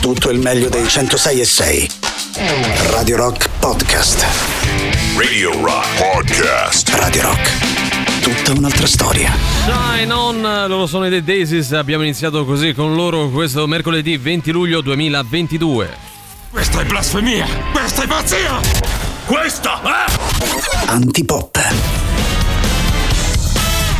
tutto il meglio dei 106 e 6. Radio Rock Podcast. Radio Rock Podcast. Radio Rock. Tutta un'altra storia. Shine on, loro sono i The Daisies, abbiamo iniziato così con loro questo mercoledì 20 luglio 2022. Questa è blasfemia! Questa è pazzia! Questa è... Antipop.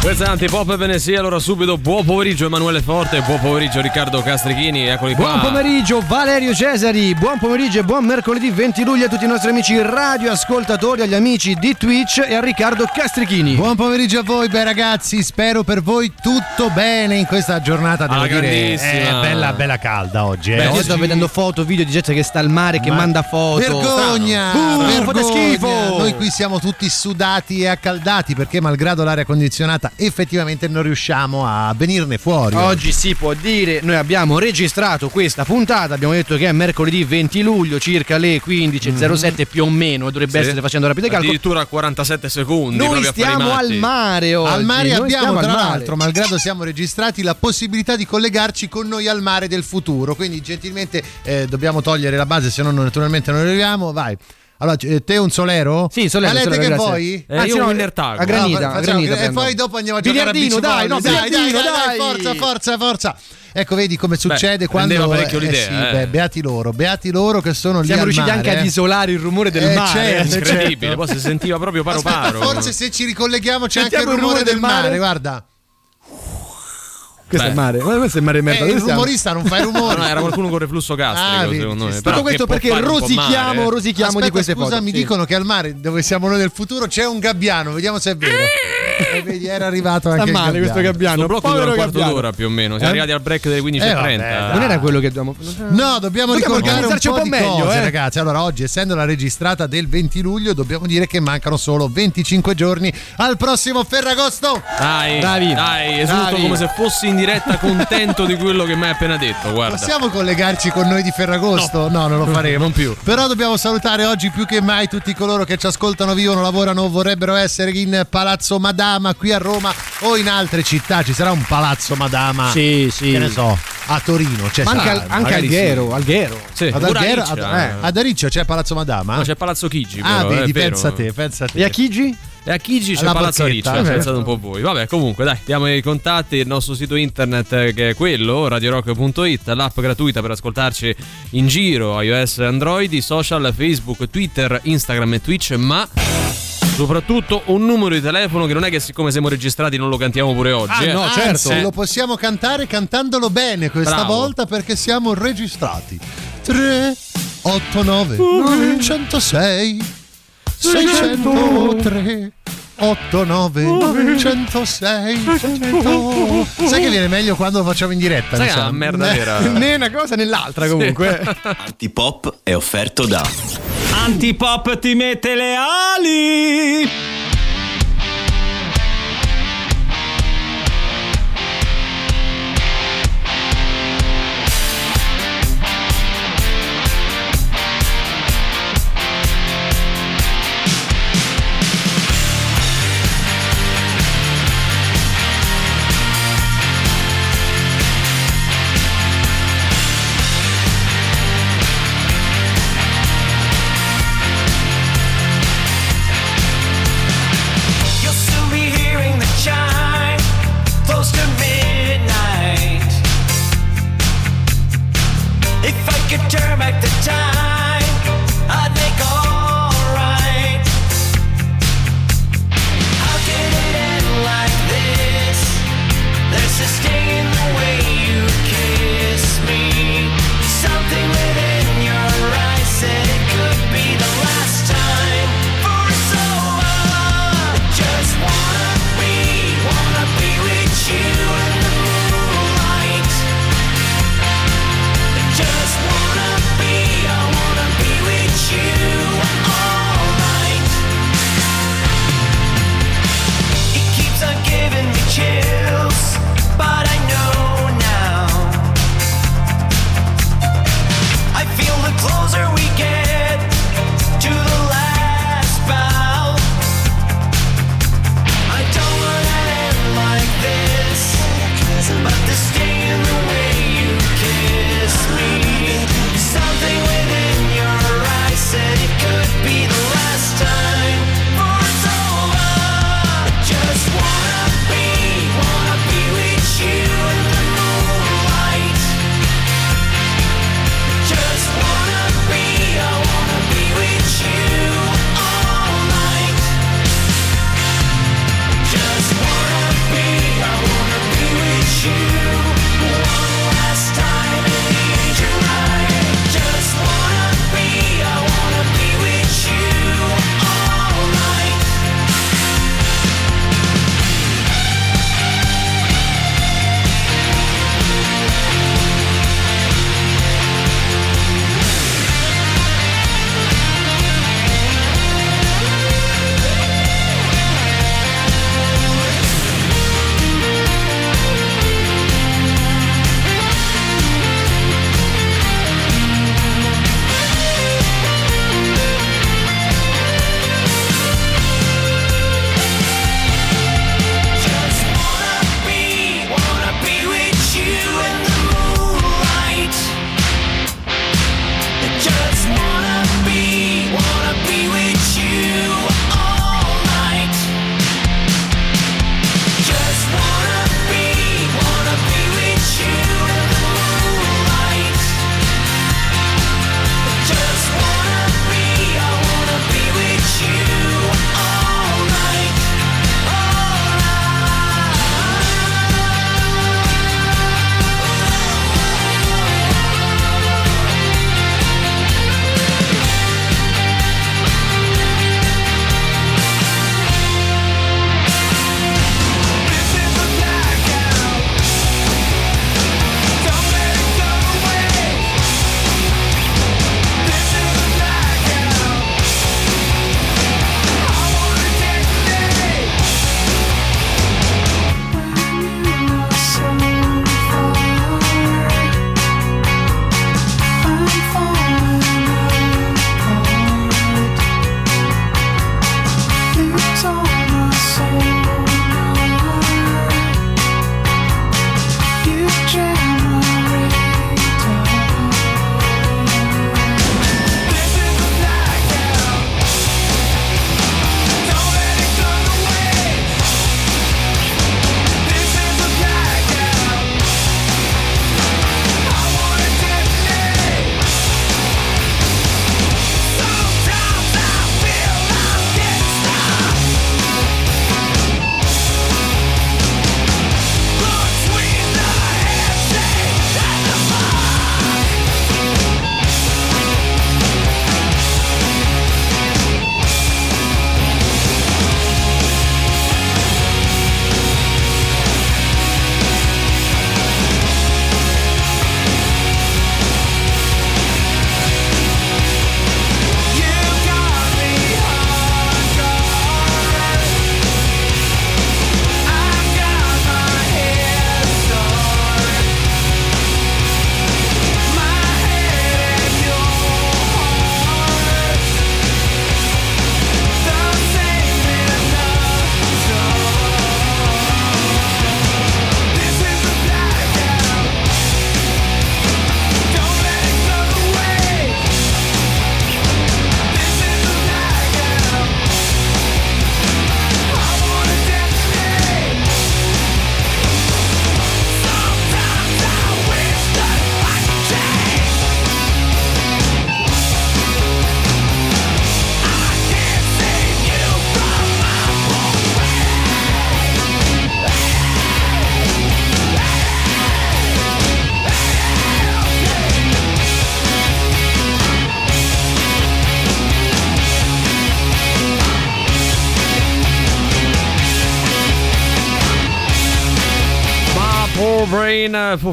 Questa è Antipop Venesia, allora subito buon pomeriggio Emanuele Forte, buon pomeriggio Riccardo Castrichini, eccoli qua. Buon pomeriggio Valerio Cesari, buon pomeriggio e buon mercoledì 20 luglio a tutti i nostri amici radioascoltatori, agli amici di Twitch e a Riccardo Castrichini. Buon pomeriggio a voi, bei ragazzi. Spero per voi tutto bene in questa giornata. Devo Ah, dire, è bella, bella calda oggi. eh. Beh, io Oggi- sto vedendo foto, video di gente che sta al mare, che Ma- manda foto. Vergogna! Uh, vergogna. fate schifo! Noi qui siamo tutti sudati e accaldati perché, malgrado l'aria condizionata, effettivamente non riusciamo a venirne fuori. Oggi si può dire, noi abbiamo registrato questa puntata, abbiamo detto che è mercoledì 20 luglio, circa le 15.07 più o meno, dovrebbe Sì. essere facendo rapide calcolo. Addirittura 47 secondi. Noi stiamo al mare oggi. Al mare noi abbiamo, tra mare. l'altro, malgrado siamo registrati, la possibilità di collegarci con noi al mare del futuro. Quindi, gentilmente, eh, dobbiamo togliere la base, se no naturalmente non arriviamo. Vai. Allora, eh, te un solero? Sì, solero, Valete solero, che grazie. vuoi? Eh, io un Winner Tag. A granita, No, a facciamo- granita e poi dopo andiamo a giocare a Biliardino, beach dai, no, dai, dai, dai, dai. forza, forza, forza. Ecco, vedi come succede quando prendeva parecchio eh, l'idea, sì, eh. beh, beati loro, beati loro che sono lì Siamo al riusciti mare, anche ad eh. isolare il rumore del Eh, mare. certo, Incredibile, certo. poi si sentiva proprio paro Aspetta, paro. forse se ci ricolleghiamo c'è anche il Sentiamo rumore del mare, guarda. Questo è Beh. il mare, ma questo è il mare merda. Eh, il rumorista non fa i No, era qualcuno con reflusso gastrico, Ah, secondo me. sta. Tutto questo perché rosichiamo, rosichiamo Aspetta, di queste scusa, foto. mi Sì. dicono che al mare dove siamo noi nel futuro c'è un gabbiano, vediamo se è vero. Eh, vedi, era arrivato Sta anche il male questo Questo gabbiano. blocco dura un quarto gabbiano. d'ora più o meno. Siamo Eh? arrivati al break delle 15.30. Eh, Non era quello che dobbiamo. No, dobbiamo, ricordare un organizzarci po', un po' di meglio, cose, eh. ragazzi. Allora, oggi, essendo la registrata del 20 luglio, dobbiamo dire che mancano solo 25 giorni al prossimo Ferragosto. Dai, Bravi. dai, esulto come se fossi in diretta contento di quello che mi hai appena detto, guarda. Possiamo collegarci con noi di Ferragosto? No, non lo faremo. Non più. Però dobbiamo salutare oggi più che mai tutti coloro che ci ascoltano, vivono, lavorano, vorrebbero essere in Palazzo Madama qui a Roma o in altre città. Ci sarà un Palazzo Madama, Sì, sì. che ne so, a Torino. C'è Ma anche, sarà, anche Alghero, sì. Alghero. Sì, Ad Alghero, ad, eh, ad Ariccio c'è Palazzo Madama? No, c'è Palazzo Chigi, ah, però, vedi, è vero. pensa a te, pensa a te. E a Chigi? E a Chigi c'è Alla Palazzo Bocchetta, Riccia, eh. pensate un po' voi. Vabbè, comunque, dai, diamo i contatti, il nostro sito internet eh, che è quello, radiorock.it, l'app gratuita per ascoltarci in giro, iOS e Android, i social, Facebook, Twitter, Instagram e Twitch, ma soprattutto un numero di telefono che non è che siccome siamo registrati non lo cantiamo pure oggi. eh. no, Anzi, certo. lo possiamo cantare cantandolo bene questa Bravo. volta perché siamo registrati. 3 8 9 106 603 8 9 106 100 Sai che viene meglio quando lo facciamo in diretta? Sai una merda vera. Né una cosa né l'altra comunque. Antipop è offerto da Antipop ti mette le ali.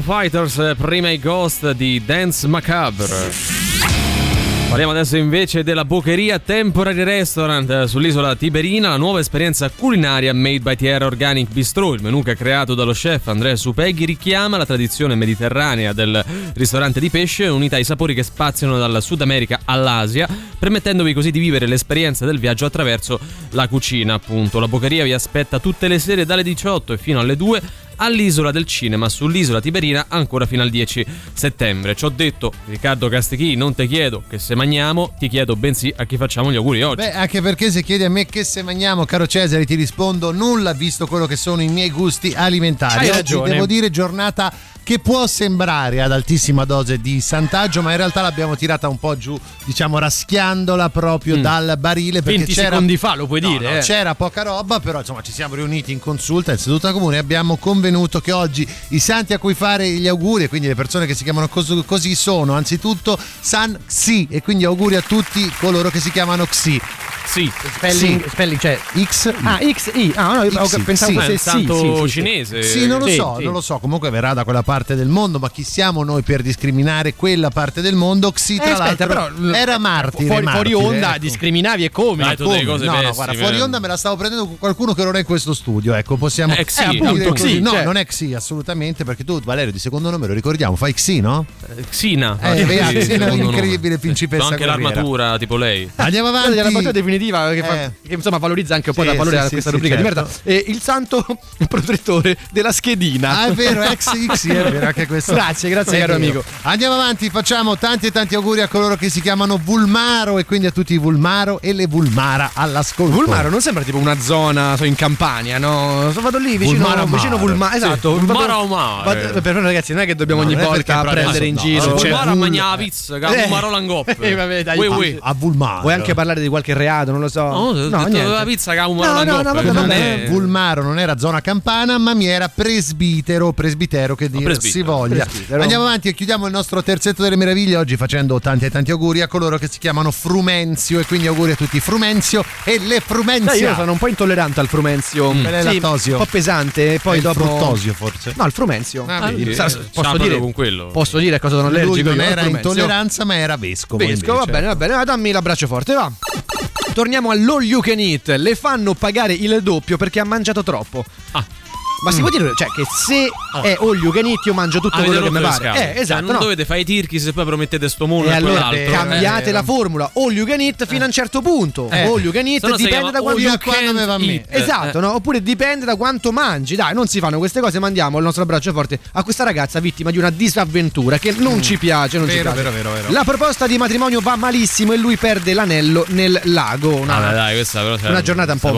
Foo Fighters, prima i Ghost di Dance Macabre. Parliamo adesso invece della Bocheria Temporary Restaurant eh, sull'isola Tiberina, la nuova esperienza culinaria made by Tierra Organic Bistro. Il menù che ha creato dallo chef Andrea Supeghi richiama la tradizione mediterranea del ristorante di pesce, unità ai sapori che spaziano dal Sud America all'Asia, permettendovi così di vivere l'esperienza del viaggio attraverso la cucina, appunto. La Bocheria vi aspetta tutte le sere dalle 18 e fino alle 2 all'isola del cinema sull'isola Tiberina ancora fino al 10 settembre. Ci ho detto, Riccardo Castichi, non ti chiedo che se mangiamo, ti chiedo bensì a chi facciamo gli auguri oggi. Beh, anche perché se chiedi a me che se mangiamo, caro Cesare, ti rispondo nulla visto quello che sono i miei gusti alimentari. Hai Oggi ragione. devo dire giornata che può sembrare ad altissima dose di santaggio, ma in realtà l'abbiamo tirata un po' giù, diciamo raschiandola proprio dal barile perché 20 c'era secondi fa lo puoi No, dire. no, eh. c'era poca roba, però insomma ci siamo riuniti in consulta in seduta comune e abbiamo convenuto che oggi i santi a cui fare gli auguri, e quindi le persone che si chiamano cos- così, sono anzitutto San Xi e quindi auguri a tutti coloro che si chiamano Xi. Sì, Spelling, spelling, cioè. X Ah, XI. Ah, no, io XI, pensavo sì. fosse il sì, santo sì, sì, sì. cinese. Sì, non lo Sì, so, sì. non lo so. Comunque verrà da quella parte del mondo, ma chi siamo noi per discriminare quella parte del mondo? Xi, tra Eh, aspetta, l'altro, però era martire. Fuori, fuori martire, onda ecco. discriminavi e come? Dai, Come? cose no, no, guarda, fuori onda me la stavo prendendo con qualcuno che non è in questo studio. Ecco, possiamo Eh, Xi, dire appunto. Xi, No, cioè. non è Xi, assolutamente, perché tu, Valerio, di secondo nome lo ricordiamo, fai Xi, no? Xina. Eh, Sì, vedi, sì, Xina, nome. incredibile principessa C'ho anche guerriera. l'armatura, tipo lei. Andiamo avanti. della battuta definitiva che, fa- Eh. che, insomma valorizza anche un po' Sì, da valore sì, a sì, questa sì, rubrica di certo. merda. Eh, il santo protettore della schedina. Ah, è vero, ex Xi, è vero, anche questo. Grazie, grazie, caro amico. Andiamo avanti, facciamo tanti e tanti auguri a coloro che si chiamano Vulmaro e quindi a tutti i Vulmaro e le Vulmara all'ascolto. Vulmaro non sembra tipo una zona so, in Campania, no? So, vado lì vicino Vulmaro a vicino. Vulmaro. Esatto. Vulmaro vado- a mare. vado- per noi ragazzi, non è che dobbiamo No, ogni volta però prendere in giro. no, c'è fare a pizza? Che ha Eh. langop. Eh, vabbè, dai. Ui, a- ui. a Vulmaro. Vuoi anche parlare di qualche reato, non lo so. No, ho detto la pizza che ha un maro No, no, no, vabbè, non vabbè. è- Vulmaro non era zona campana, ma mi era presbitero, presbitero che dir presbitero, si voglia. Andiamo avanti e chiudiamo il nostro terzetto delle meraviglie oggi facendo tanti e tanti auguri a coloro che si chiamano Frumenzio e quindi auguri a tutti Frumenzio e le Frumenzia. Sai, io sono un po' intollerante al frumenzio. È Sì, lattosio? Un po' pesante. E poi È il dopo. fruttosio forse. No, il frumenzio. Ah? Sa- Eh, posso dire con quello. Posso dire a cosa sono allergico? non al era intolleranza, ma era vescovo. Vescovo, va bene, va bene, ah, dammi l'abbraccio forte, va. Torniamo all'all you can eat. Le fanno pagare il doppio perché ha mangiato troppo. Ah. Ma si può dire cioè, che se è all you can eat io mangio tutto Avete quello che mi pare. Eh, Cioè, esatto. non no. dovete fare i tirchi se poi promettete sto mondo E allora quell'altro. cambiate eh, la formula all you can eat fino a un certo punto. Eh. All you can eat Se no si dipende da quanto quando can't me va a me. eat. Esatto, Eh, no? Oppure dipende da quanto mangi. Dai, non si fanno queste cose, mandiamo il nostro abbraccio forte a questa ragazza vittima di una disavventura che non ci piace. Non ci Mm. Vero, piace. vero, vero, vero. La proposta di matrimonio va malissimo e lui perde l'anello nel lago. Una, Vabbè, dai, questa però cioè, una giornata un si po'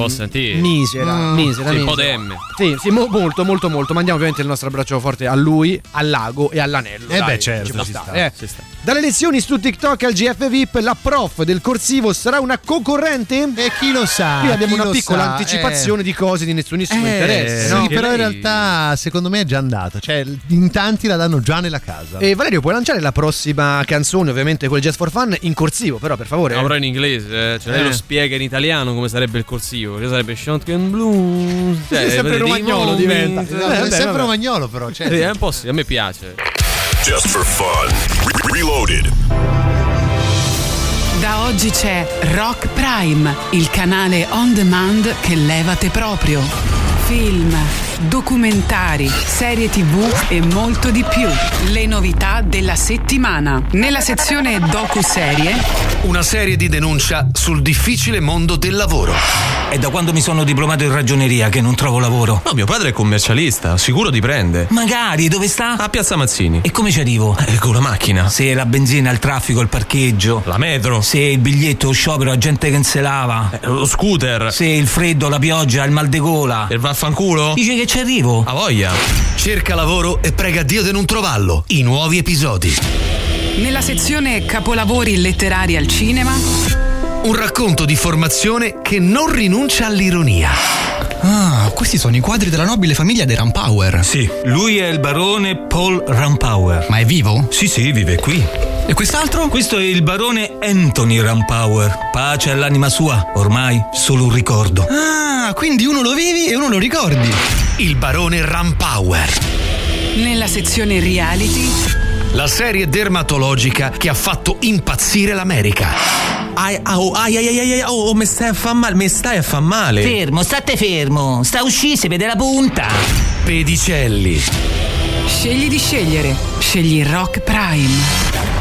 misera, Mm. misera, un po'. DM. Sì, sì, mo- molto, molto, molto. Mandiamo ovviamente il nostro abbraccio forte a lui, al lago e all'anello. Eh dai, beh, certo, ci ci sta, eh. ci sta. Dalle lezioni su TikTok al GF VIP, la prof del corsivo sarà una concorrente? E chi lo sa? Qui abbiamo una piccola sa, anticipazione di cose di nessunissimo Eh, interesse. sì, no? che però in realtà secondo me è già andata. Cioè, in tanti la danno già nella casa. E Valerio, puoi lanciare la prossima canzone, ovviamente quel Jazz for Fun, in corsivo, però per favore. No, però in inglese, eh. cioè lei Eh. lo spiega in italiano come sarebbe il corsivo, che sarebbe Shotgun Blues. Cioè, Sempre vedete, i romagnolo diventa. No, Eh, è vabbè, sempre vabbè. romagnolo, però. Cioè, Sì, è un po' sì, a me piace. Just for fun. Re- Reloaded. Da oggi c'è Rock Prime, il canale on demand che levate proprio. Film, documentari, serie tv e molto di più. Le novità della settimana. Nella sezione docu-serie Una serie di denuncia sul difficile mondo del lavoro. È da quando mi sono diplomato in ragioneria che non trovo lavoro. No, mio padre è commercialista, sicuro ti prende. Magari, dove sta? A Piazza Mazzini. E come ci arrivo? Eh, con la macchina. Se la benzina, il traffico, il parcheggio. La metro. Se il biglietto, lo sciopero, la gente che non se lava. Eh, lo scooter. Se il freddo, la pioggia, il mal de gola. E il vaffanculo? Dice che ci arrivo. A voglia. Cerca lavoro e prega Dio di non trovarlo. I nuovi episodi. Nella sezione capolavori letterari al cinema, Un racconto di formazione che non rinuncia all'ironia. Ah, questi sono i quadri della nobile famiglia dei Rampower. Sì, lui è il barone Paul Rampower. Ma è vivo? Sì, sì, vive qui. E quest'altro? Questo è il barone Anthony Rampower. Pace all'anima sua, ormai solo un ricordo. Ah, quindi uno lo vivi e uno lo ricordi. Il barone Rampower. Nella sezione reality La serie dermatologica che ha fatto impazzire l'America. Ai, au, ai, ai, ai, ai, ai, oh, mi stai a fa male, mi stai a fa male. Fermo, state fermo. Sta uscì, si vede la punta. Pedicelli. Scegli di scegliere. Scegli Rock Prime.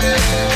Música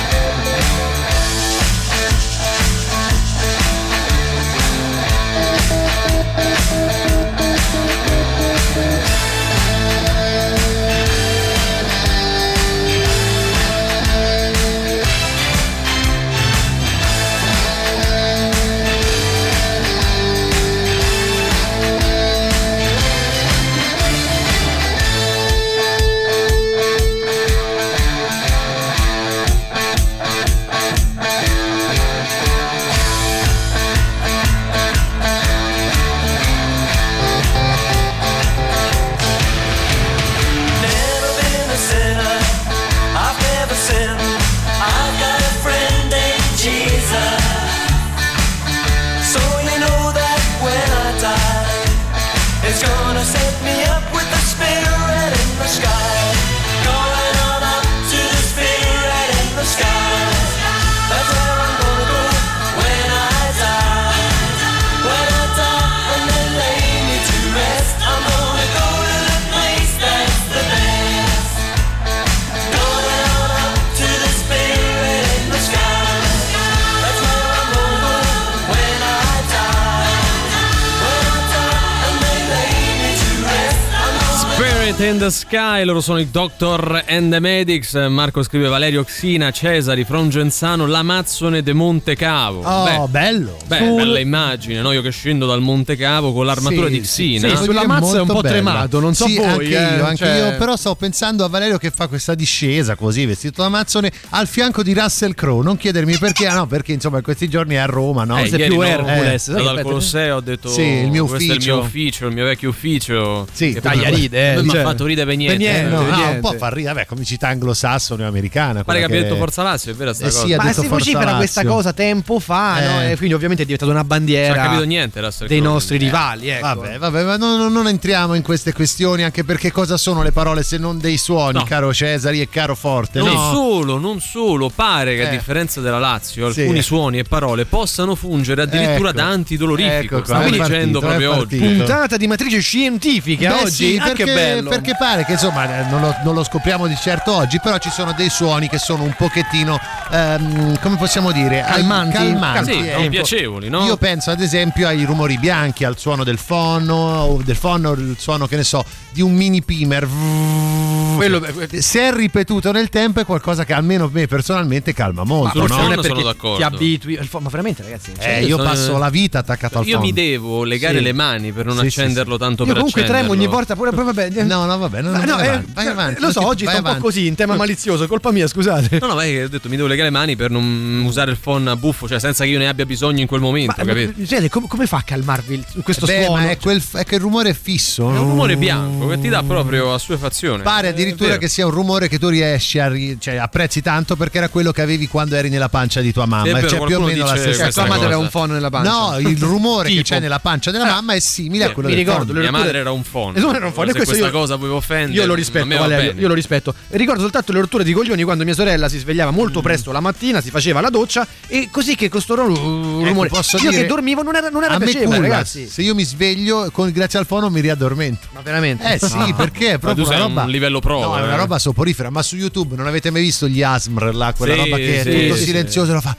in the Sky, loro sono i Doctor and the Medics. Marco scrive Valerio Xina, Cesari, Frongenzano, l'Amazzone de Monte Cavo. Oh, bello. Beh, Sul- bella immagine, no? Io che scendo dal Monte Cavo con l'armatura Sì, di sì, Xina. sì, sulla è mazza è un po' bella. tremato, non so Sì, voi, Anche eh, io, anche cioè- io, però sto pensando a Valerio che fa questa discesa così, vestito da Amazzone, al fianco di Russell Crowe. Non chiedermi perché, ah, no, perché insomma in questi giorni è a Roma, no? Eh, ieri più no, Hercules, eh, dal Colosseo ho detto Sì, il mio questo è il ufficio." mio ufficio, il mio vecchio ufficio. Sì, che dai, poi- ride, eh, cioè- ha fatto ridere per niente. per niente, Eh, no, per no, niente. un po' fa ridere, vabbè, comicità anglosassone o americana. Pare che abbia detto Forza Lazio, è vera sta Eh cosa? sì, Ma si vocifera questa cosa tempo fa, no? Eh. E quindi ovviamente è diventata una Non bandiera ha capito niente dei nostri rivali. Ecco. Vabbè, vabbè, ma non, non- non entriamo in queste questioni, anche perché cosa sono le parole se non dei suoni, No. caro Cesari e caro Forte? Non no? solo, non solo, pare che a Eh. differenza della Lazio Sì. alcuni suoni e parole possano fungere addirittura Ecco. da antidolorifico. Ecco Stavo dicendo partito, proprio è oggi. Puntata di matrice scientifica Beh, oggi, sì, ah, che perché, bello. Perché pare che insomma eh, non lo, non lo scopriamo di certo oggi, però ci sono dei suoni che sono un pochettino, ehm, come possiamo dire, Calmanti? calmanti, Sì, ecco. no, piacevoli, no? Io penso ad esempio ai rumori bianchi, al suono del fono, o del fono, il suono che ne so, di un mini pimer. Quello- se è ripetuto nel tempo è qualcosa che almeno me personalmente calma molto. sul no? fono non è sono perché d'accordo. ti abitui. il fo- Ma veramente, ragazzi, cioè, Eh, io sono- passo la vita attaccato al Io fono. mi devo legare Sì. le mani per non Sì, sì, accenderlo tanto io per comunque tremo accenderlo. ogni volta pure poi vabbè, No, no, no, vabbè, no, Ma no, no, vai, eh, avanti, vai avanti. Lo so, ti- oggi vai sta un po' così in tema malizioso, colpa mia, scusate. No, no, ma io ho detto mi devo legare le mani per non usare il phone a buffo, cioè senza che io ne abbia bisogno in quel momento, Ma, capito? ma- Gene, com- come fa a calmarvi il- questo Beh, suono? ma è, quel, è che il rumore è fisso. È un rumore bianco che ti dà proprio assuefazione. Pare È addirittura che sia un rumore che tu riesci a ri- cioè apprezzi tanto perché era quello che avevi quando eri nella pancia di tua mamma. È vero, cioè più o meno la stessa Cioè, questa tua madre cosa. era un fono nella pancia. No, il rumore che c'è nella pancia della mamma è simile a quello mi del ricordo, fono. le Mia madre era un phone. E tu era un phone, Se questo questa io- cosa puoi offendere. Io lo rispetto, Valerio, io lo rispetto. Ricordo soltanto le rotture di coglioni quando mia sorella si svegliava molto Mm. presto la mattina, si faceva la doccia e così che questo ru- rumore. Ecco, posso io dire- che dormivo non era, non era a me piacevole, culla, ragazzi. se io mi sveglio con, grazie al fono mi riaddormento. Ma veramente? Eh sì, No. perché è proprio una roba un livello pro. No, è una eh. roba soporifera, ma su YouTube non avete mai visto gli ASMR là, quella Sì, roba che è sì, tutto sì. silenzioso e lo fa.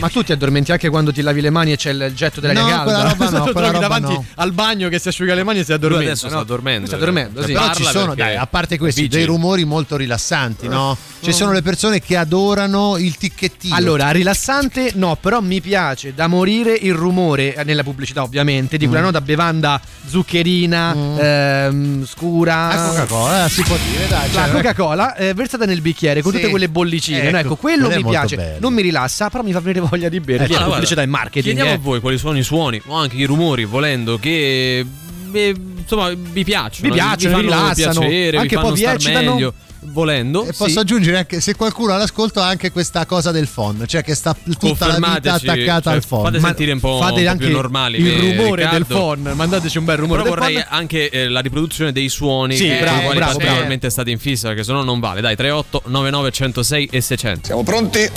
Ma tu ti addormenti anche quando ti lavi le mani e c'è il getto dell'aria No, calda? quella roba no, quella roba davanti no. al bagno che si asciuga le mani e si addormenta. Lui adesso no? sta dormendo. Sta dormendo, sì. Però ci sono, dai, a parte questi, vigili. dei rumori molto rilassanti, no? Ci sono le persone che adorano il ticchettino. Allora, rilassante no, però mi piace da morire il rumore, eh, nella pubblicità ovviamente, di quella Mm. nota bevanda zuccherina, ehm, scura. La Coca-Cola, eh, si può dire, dai. La cioè, Coca-Cola eh, versata nel bicchiere con Sì. tutte quelle bollicine. no? Ecco, Ecco, quello mi piace. bello. Non mi rilassa, però mi fa venire voglia di bere. Eh, allora, pubblicità e marketing. Chiediamo eh. a voi quali sono i suoni o anche i rumori, volendo, che eh, insomma vi piacciono. Vi piacciono, vi vi fanno rilassano, piacere, anche vi fanno poi vi eccitano. meglio. Volendo, E posso sì. aggiungere anche se qualcuno all'ascolto ha anche questa cosa del phon, cioè che sta tutta la vita attaccata cioè, al phon. fate Ma- sentire un po', Fate un po' anche più normali. il eh, rumore Riccardo. del phon. Mandateci un bel rumore Però vorrei phon. anche eh, la riproduzione dei suoni Sì, che bravo, con i quali bravo, particolarmente state in fissa, perché sennò non vale. Dai, 38 99 106 e 600. Siamo pronti?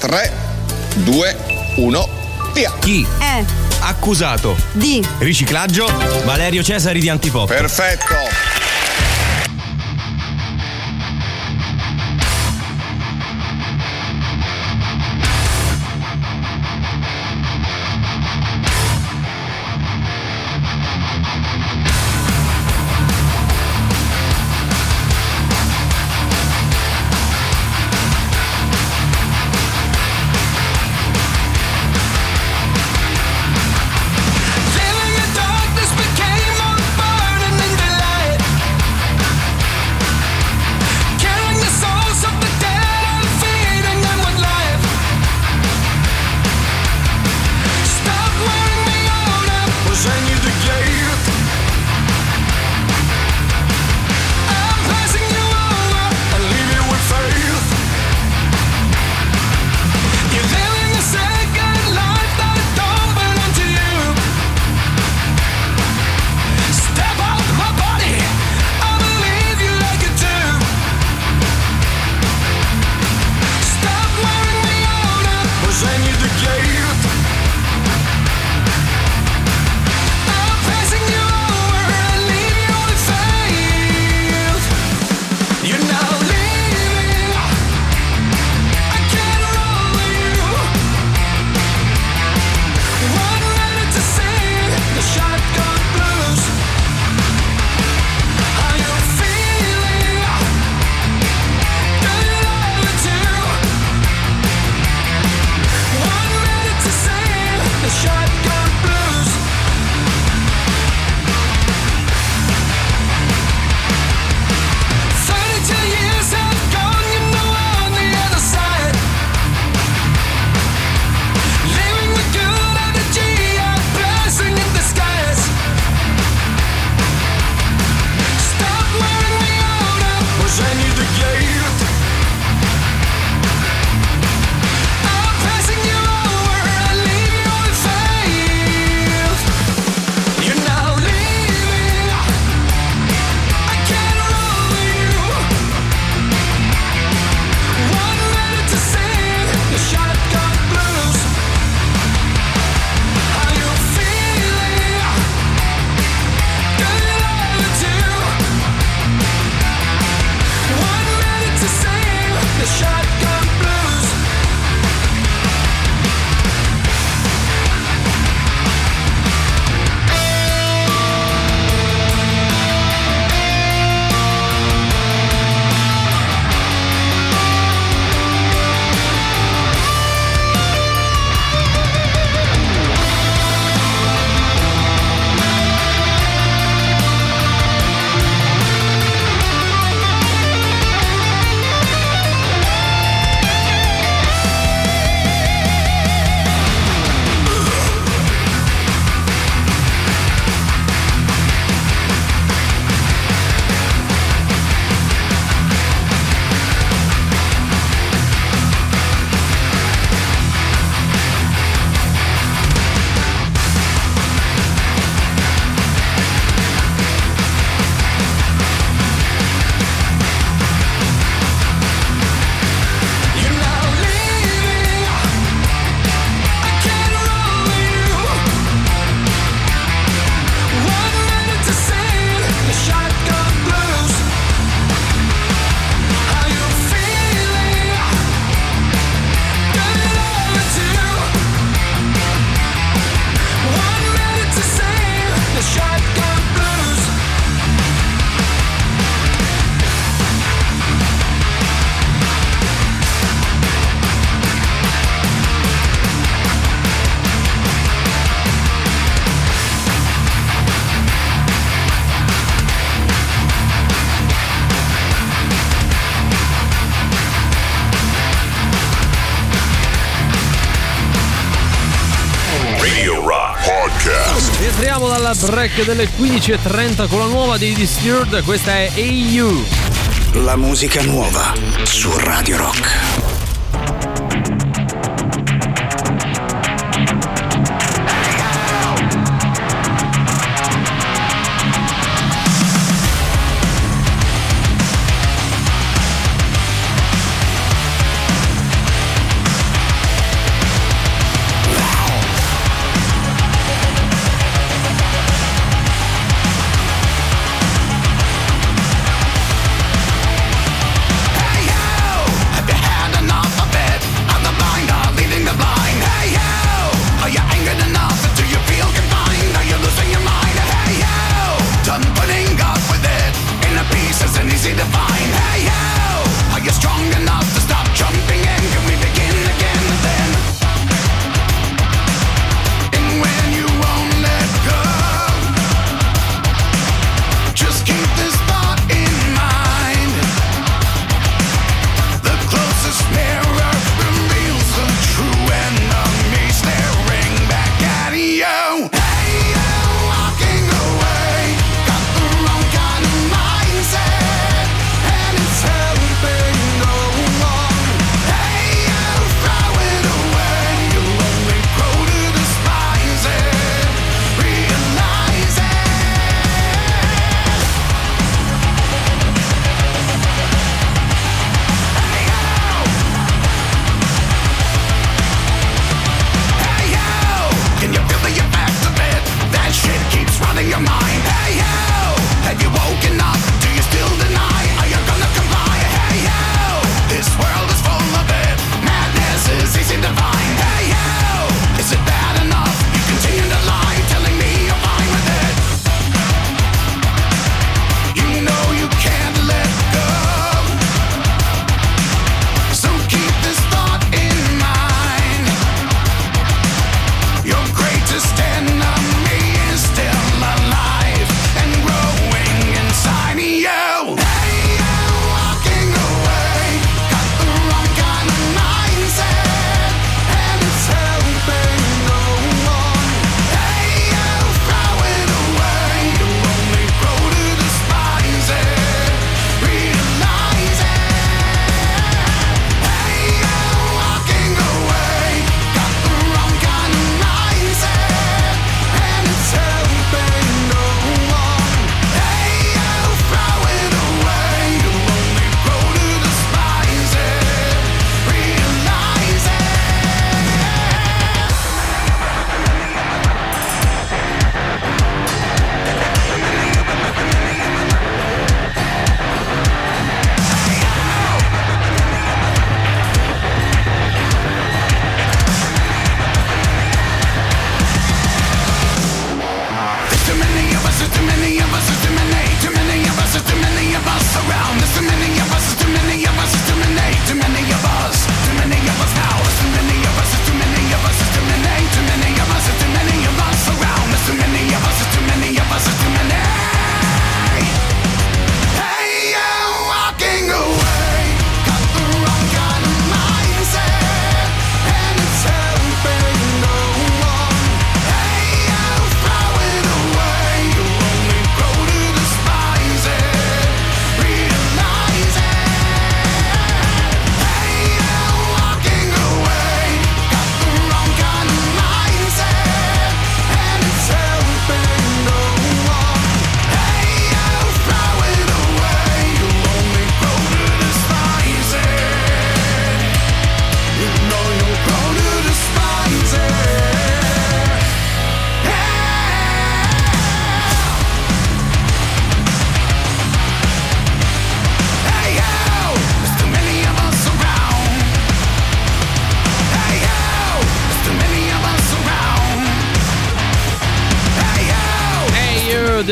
3, 2, 1, via! Chi? Eh, Accusato. di. Riciclaggio. Valerio Cesari di Antipop. Perfetto! Break delle 15.30 con la nuova dei Disturbed, questa è AU. La musica nuova su Radio Rock.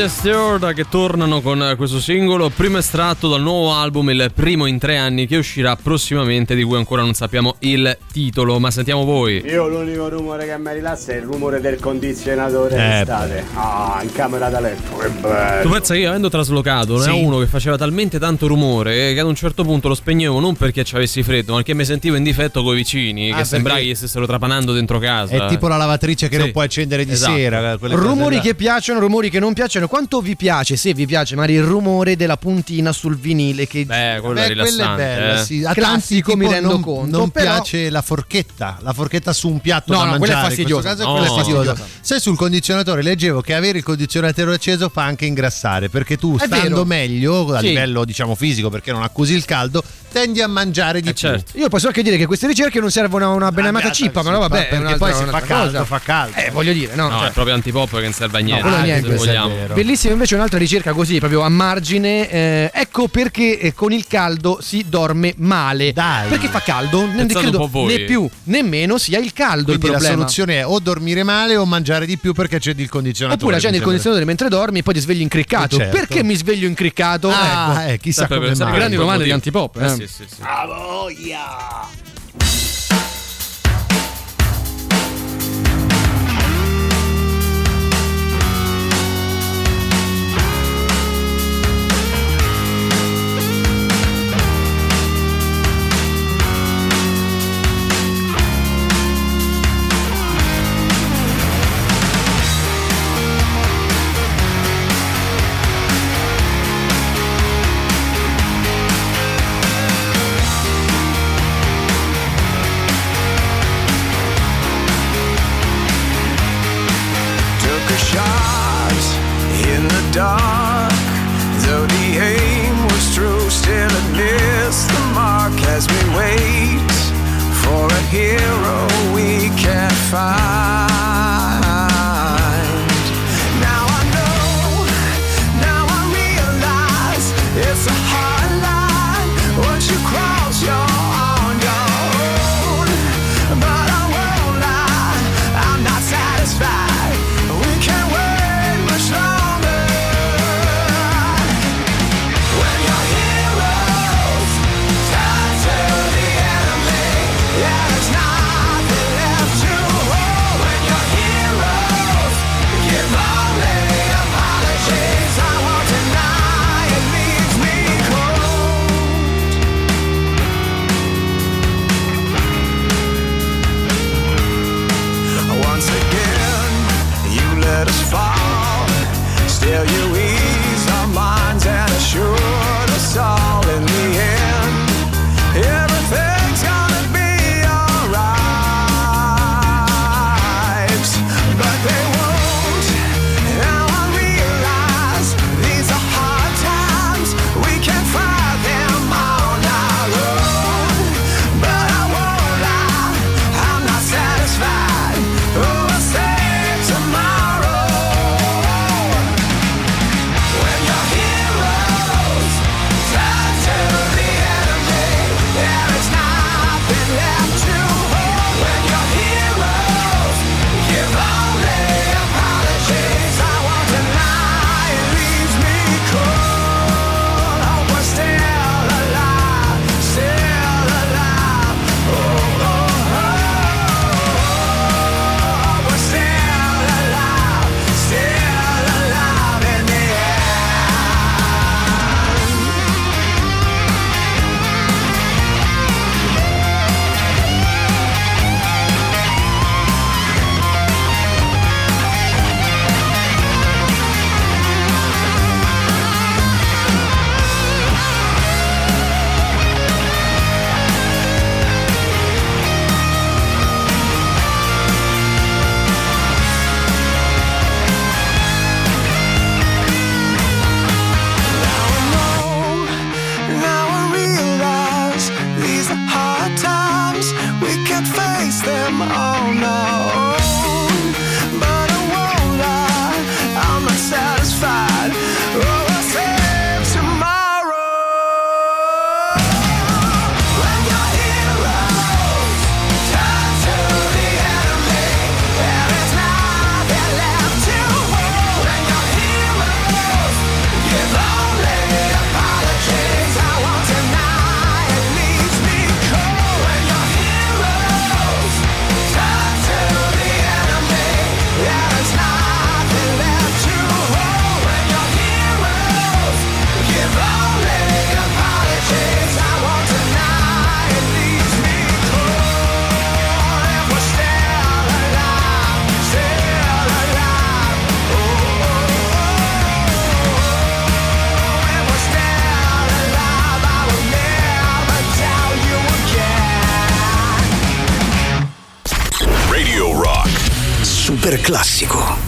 just Disturbed che tornano con questo singolo, primo estratto dal nuovo album, il primo in tre anni che uscirà prossimamente, di cui ancora non sappiamo il titolo, ma sentiamo voi. Io l'unico rumore che mi rilassa è il rumore del condizionatore Eh, d'estate. Ah, in camera da letto, che bello. Tu pensa che io avendo traslocato ne Sì. ho uno che faceva talmente tanto rumore che ad un certo punto lo spegnevo non perché ci avessi freddo, ma perché mi sentivo in difetto coi vicini, Ah, che sembrava che stessero trapanando dentro casa. È tipo la lavatrice che Sì. non puoi accendere di Esatto. sera. Rumori che piacciono, rumori che non piacciono. Quanto vi piace? Se vi piace, magari il rumore della puntina sul vinile che Beh, quello Beh, quella è bella, sì. A tanti, classico mi tipo, rendo non, conto. Non però- piace la forchetta, la forchetta su un piatto No, da no, quella è mangiare. in questo fastidiosa. caso quella è No. fastidiosa. Se sul condizionatore leggevo che avere il condizionatore acceso fa anche ingrassare, perché tu È stando vero. meglio a Sì. livello diciamo fisico, perché non accusi il caldo, tendi a mangiare di più. Io posso anche dire che queste ricerche non servono a una benamata cippa, ma no, vabbè, è perché poi se fa caldo, fa caldo. Eh, voglio dire, no. No, cioè- è proprio antipop che non serve a niente. niente. vogliamo. Bellissima invece un'altra ricerca così, proprio a margine. eh, ecco perché eh, con il caldo si dorme male. Perché fa caldo? Non credo né più né meno sia il caldo Quindi il la problema. soluzione è o dormire male o mangiare di più perché c'è il condizionatore. Oppure accendi il sembra. condizionatore mentre dormi e poi ti svegli incriccato. Eh, certo. Perché mi sveglio incriccato? Ah, ecco. eh, chissà Sempre come mai. grandi domande di antipop. Eh, Eh. sì, sì, sì. A voglia! classico.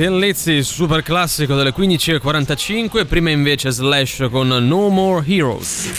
Martin Lizzy, super classico delle 15.45, prima invece Slash con No More Heroes.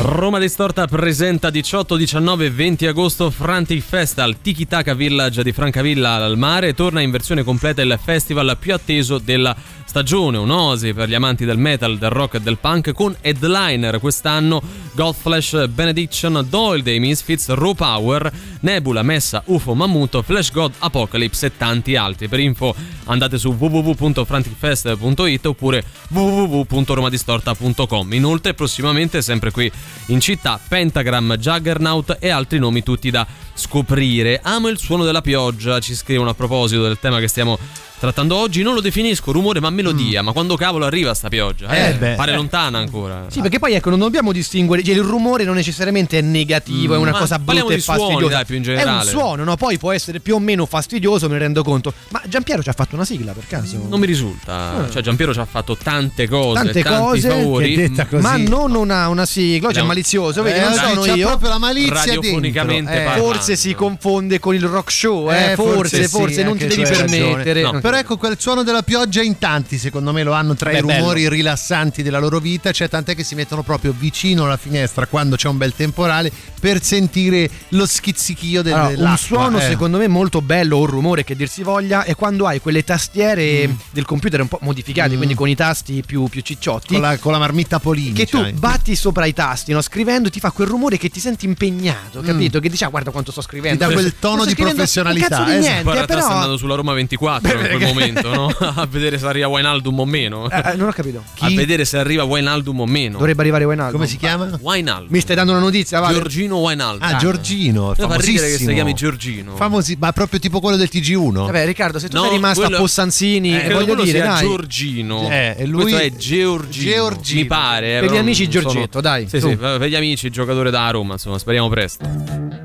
Roma Distorta presenta 18, 19 e 20 agosto Frantic Fest al Tiki Taka Village di Francavilla al mare torna in versione completa il festival più atteso della stagione, un'osi per gli amanti del metal, del rock e del punk con headliner quest'anno Godflesh, Benediction, Doyle dei Misfits, Raw Power, Nebula, Messa, UFO, Mammuto, Flash God, Apocalypse e tanti altri. Per info andate su www.franticfest.it oppure www.romadistorta.com. Inoltre prossimamente sempre qui in città Pentagram, Juggernaut e altri nomi tutti da scoprire. Amo il suono della pioggia, ci scrivono a proposito del tema che stiamo trattando oggi, non lo definisco rumore ma melodia, ma quando cavolo arriva sta pioggia? Eh, Eh, beh. pare lontana ancora. Sì, perché poi ecco, non dobbiamo distinguere, cioè il rumore non necessariamente è negativo, è una Ma cosa parliamo brutta e di suoni, fastidiosa. dai, più in È un generale. suono, no? Poi può essere più o meno fastidioso, me ne rendo conto. Ma Giampiero ci ha fatto una sigla per caso? Non mi risulta. Ah. Cioè, Giampiero ci ha fatto tante cose, Tante tanti cose, favori. che detta così. Ma non una, una sigla, cioè No. malizioso, vedi, Eh, non sono c'ha io. proprio la malizia Radiofonicamente dentro. Eh, parlando. Forse si confonde con il rock show, eh, Eh, forse, sì, forse, non ti devi permettere. No, Però ecco quel suono della pioggia in tanti secondo me lo hanno tra Beh, i rumori bello. rilassanti della loro vita, cioè tant'è che si mettono proprio vicino alla finestra quando c'è un bel temporale per sentire lo schizzichio del, Allora, dell'acqua. un suono eh. secondo me molto bello, o un rumore che dir si voglia, è quando hai quelle tastiere del computer un po' modificate, quindi con i tasti più, più cicciotti. con la, con la marmitta Polini. che tu c'hai. batti sopra i tasti, no? scrivendo ti fa quel rumore che ti senti impegnato, capito? Che dici, ah, guarda quanto sto scrivendo. Ti dà quel Non tono sto di professionalità, cazzo di niente, eh, sta però... andando sulla Roma 24 in quel momento, no? A vedere se arriva Wijnaldum o meno. Eh, eh, non ho capito. A vedere se arriva Wijnaldum o meno. Dovrebbe arrivare Wijnaldum. Come si chiama? Wijnaldum. Mi stai dando una notizia, va? Giorgino Wijnaldum. Ah, Giorgino, Fa ridere che si chiami Giorgino. Famosi- ma proprio tipo quello del TG1. Vabbè, Riccardo, se tu No, sei rimasto quello- a Possanzini, Eh, voglio quello dire, sia dai. Giorgino. Eh, e lui- Questo è Georgino. Georgino. Mi pare. eh, Per gli amici Giorgetto, dai, Sì, tu. sì, per gli amici, giocatore da Roma, insomma, speriamo presto.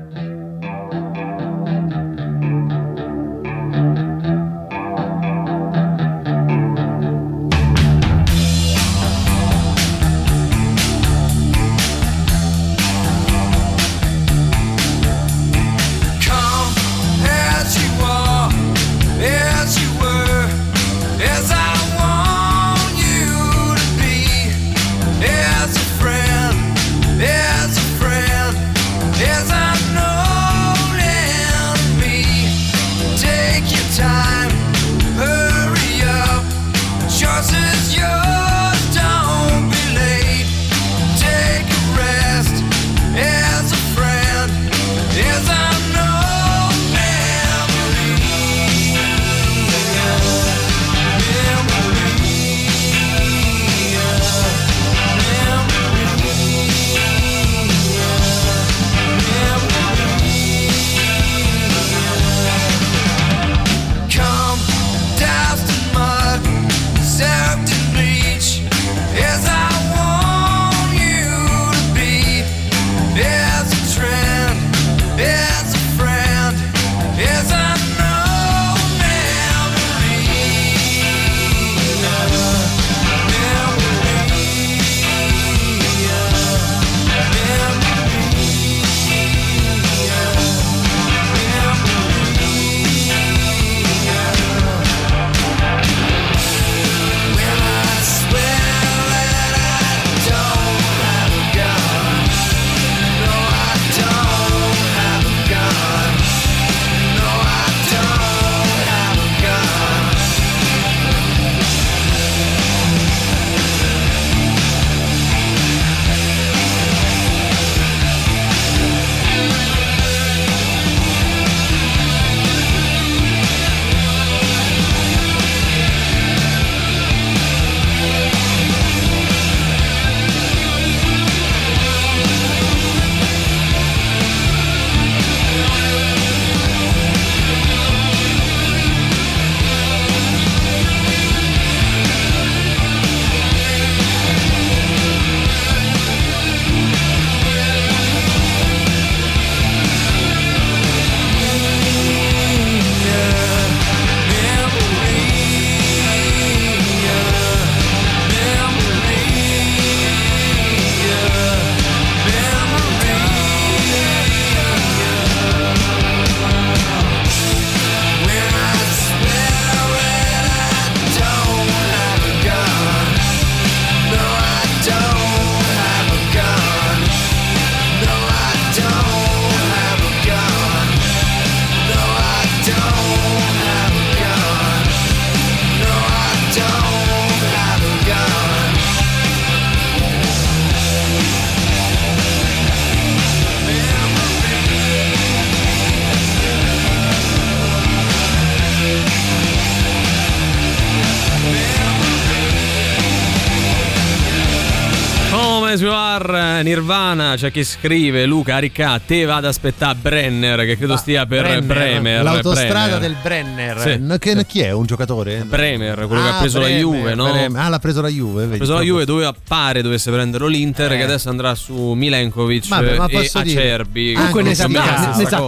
You are, Nirvana, c'è chi scrive Luca Aricà, te vado ad aspettare Brenner che credo stia per Brenner, Bremer. L'autostrada Bremer. del Brenner. Sì, No, che-. Chi è? Un giocatore? Bremer, quello che Ah, ha preso Bremer, la Juve, no? Bremer. Ah, l'ha preso la Juve. Ha vedi, preso la. Juve dove appare dovesse prenderlo l'Inter Eh. che adesso andrà su Milenkovic Vabbè, ma e Acerbi. Comunque ne sa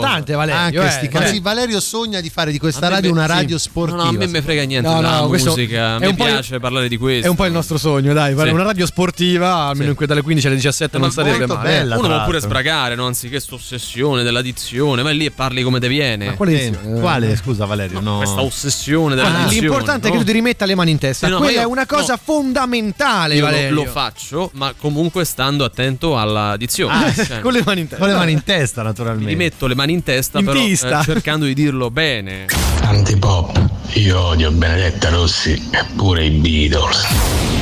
tante, Valerio. Anche eh. sti cazzi. Cioè, Valerio sogna di fare di questa radio una radio sportiva. no, a me me frega niente No, no, musica, mi piace parlare di questo. È un po' il nostro sogno, dai. Una radio sportiva, almeno in cui dalle 15 alle 17 non Ma sarebbe molto male. bella. Uno può pure sbragare, no? anziché questa ossessione dell'addizione, vai lì e parli come te viene. Ma quale Sì. edizione? Quale? Scusa, Valerio. No. Questa ossessione Guarda, dell'addizione. L'importante è che no? tu ti rimetta le mani in testa. Sì, no, Quella io- è una cosa no. fondamentale, Io lo, Valerio. lo faccio, ma comunque stando attento all'addizione. Ah, Cioè, Con le mani in testa. Con le mani in testa, mi naturalmente. rimetto le mani in testa, In però pista. eh, cercando di dirlo bene. Antipop, io odio Benedetta Rossi e pure i Beatles.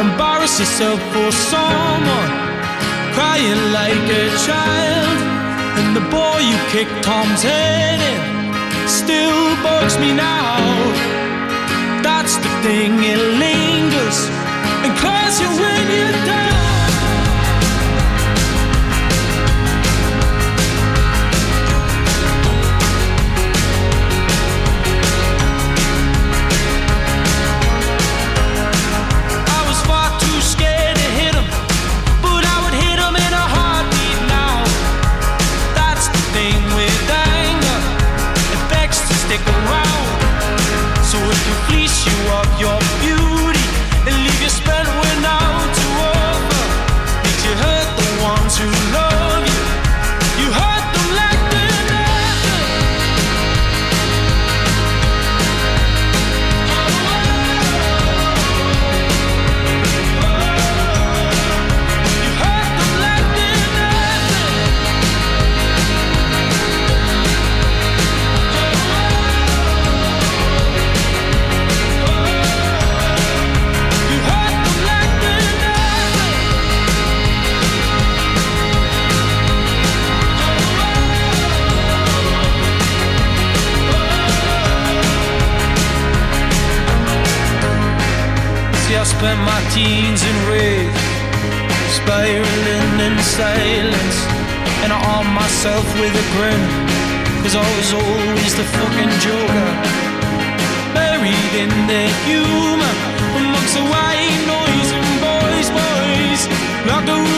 Embarrass yourself for someone, crying like a child. And the boy you kicked Tom's head in still bugs me now. That's the thing, it lingers and claws you when you're down. I spent my teens in rage, spiraling in silence, and I armed myself with a grin, cause I was always the fucking joker. Buried in the humor, amongst the white noise and boys, boys, locker room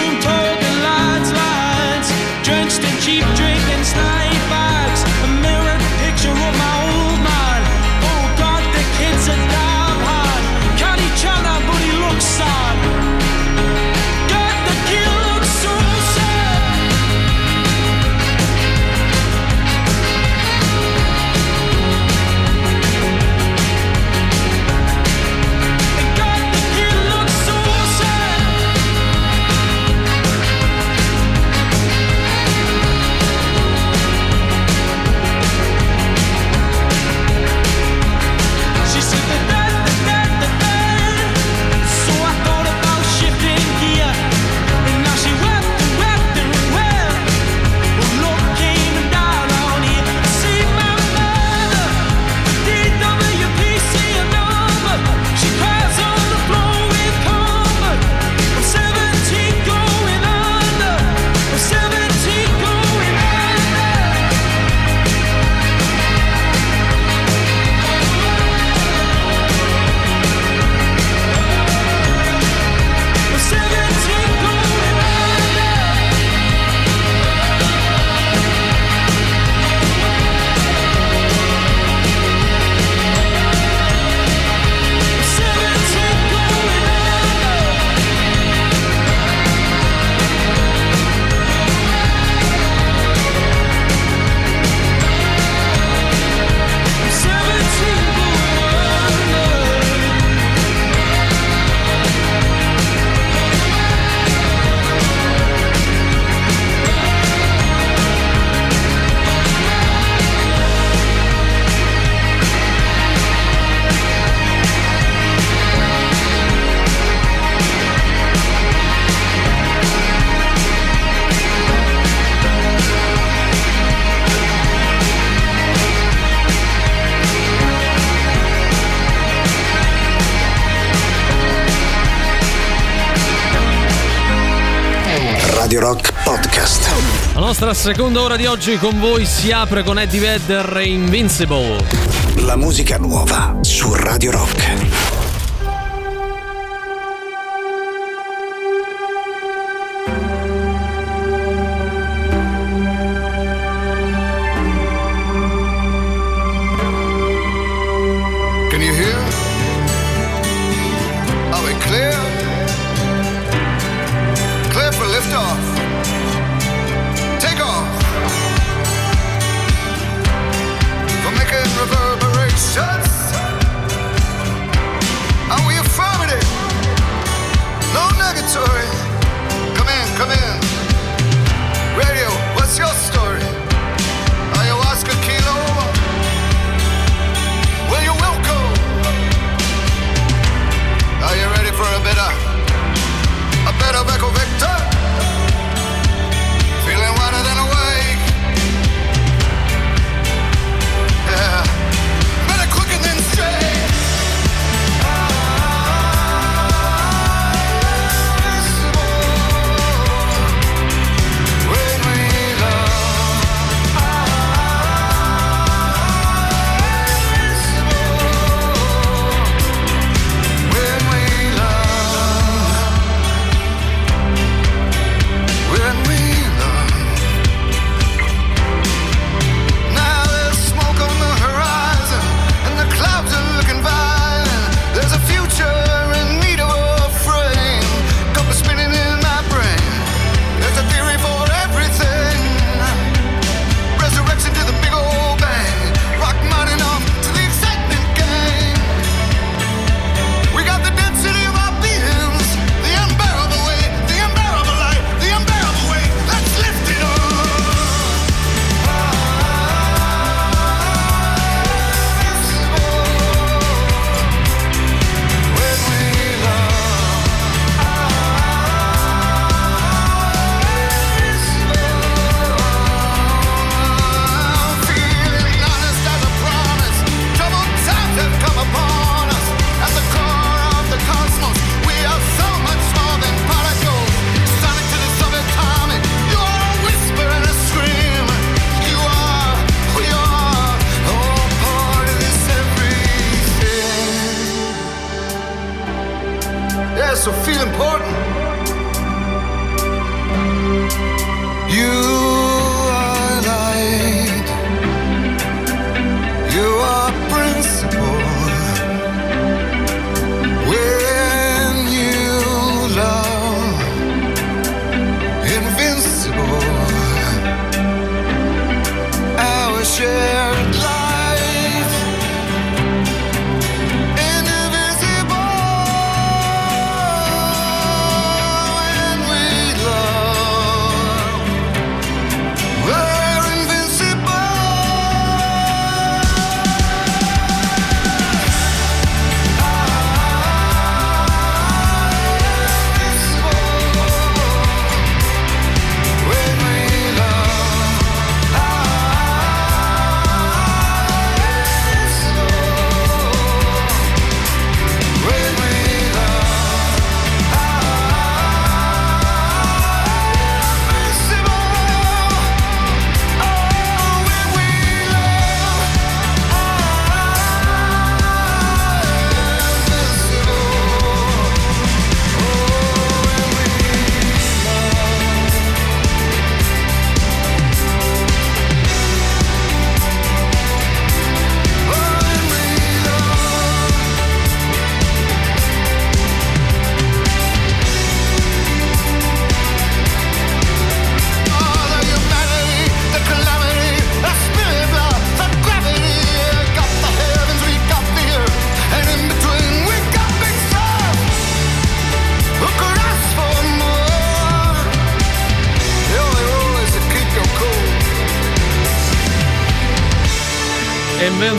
Radio Rock Podcast. La nostra seconda ora di oggi con voi si apre con Eddie Vedder e Invincible. La musica nuova su Radio Rock.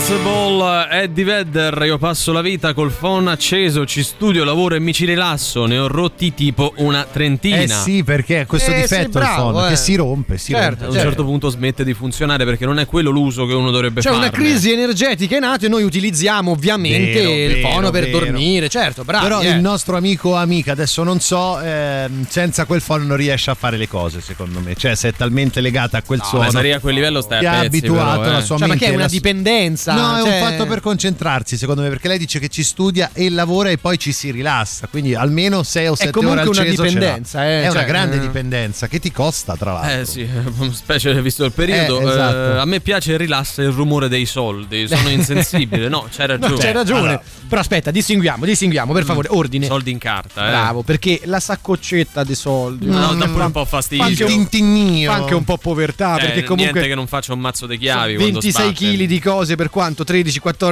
Invincible Eddie Vedder, io passo la vita col phone acceso, ci studio, lavoro e mi ci rilasso, ne ho rotti tipo una trentina. Eh sì, perché è questo Eh, difetto sei il bravo, phone, eh. che si rompe, si Certo, A rompe. un certo punto smette di funzionare perché non è quello l'uso che uno dovrebbe C'è fare. una crisi energetica in atto e noi utilizziamo ovviamente Vero, il vero, fono per vero. dormire, certo, bravi. Però eh. il nostro amico o amica, adesso non so, ehm, senza quel phone non riesce a fare le cose, secondo me. Cioè, se è talmente legata a quel No, suono. ma a quel livello stai che a ha pezzi, abituato però, la eh. sua Cioè, ma mente che è una dipendenza? No, è Cioè- un fatto per concentrarsi, secondo me, perché lei dice che ci studia e lavora e poi ci si rilassa. Quindi almeno 6 o 7 ore comunque al una ceso ce l'ha. dipendenza, eh, È una cioè, grande eh. dipendenza che ti costa, tra l'altro. Eh sì, specie visto il periodo. Eh, esatto. Eh, a me piace il rilasso e il rumore dei soldi. Sono insensibile. No, c'hai ragione. No, c'hai ragione. allora- Però aspetta, distinguiamo, distinguiamo, per favore, ordine. Soldi in carta, eh. Bravo, perché la saccoccetta dei soldi. No, mm, pure fa- un po' fa fastidio. anche un, anche un po' povertà, Eh, perché comunque niente che non faccia un mazzo di chiavi. quando 26 sbatte. kg di cose per quanto?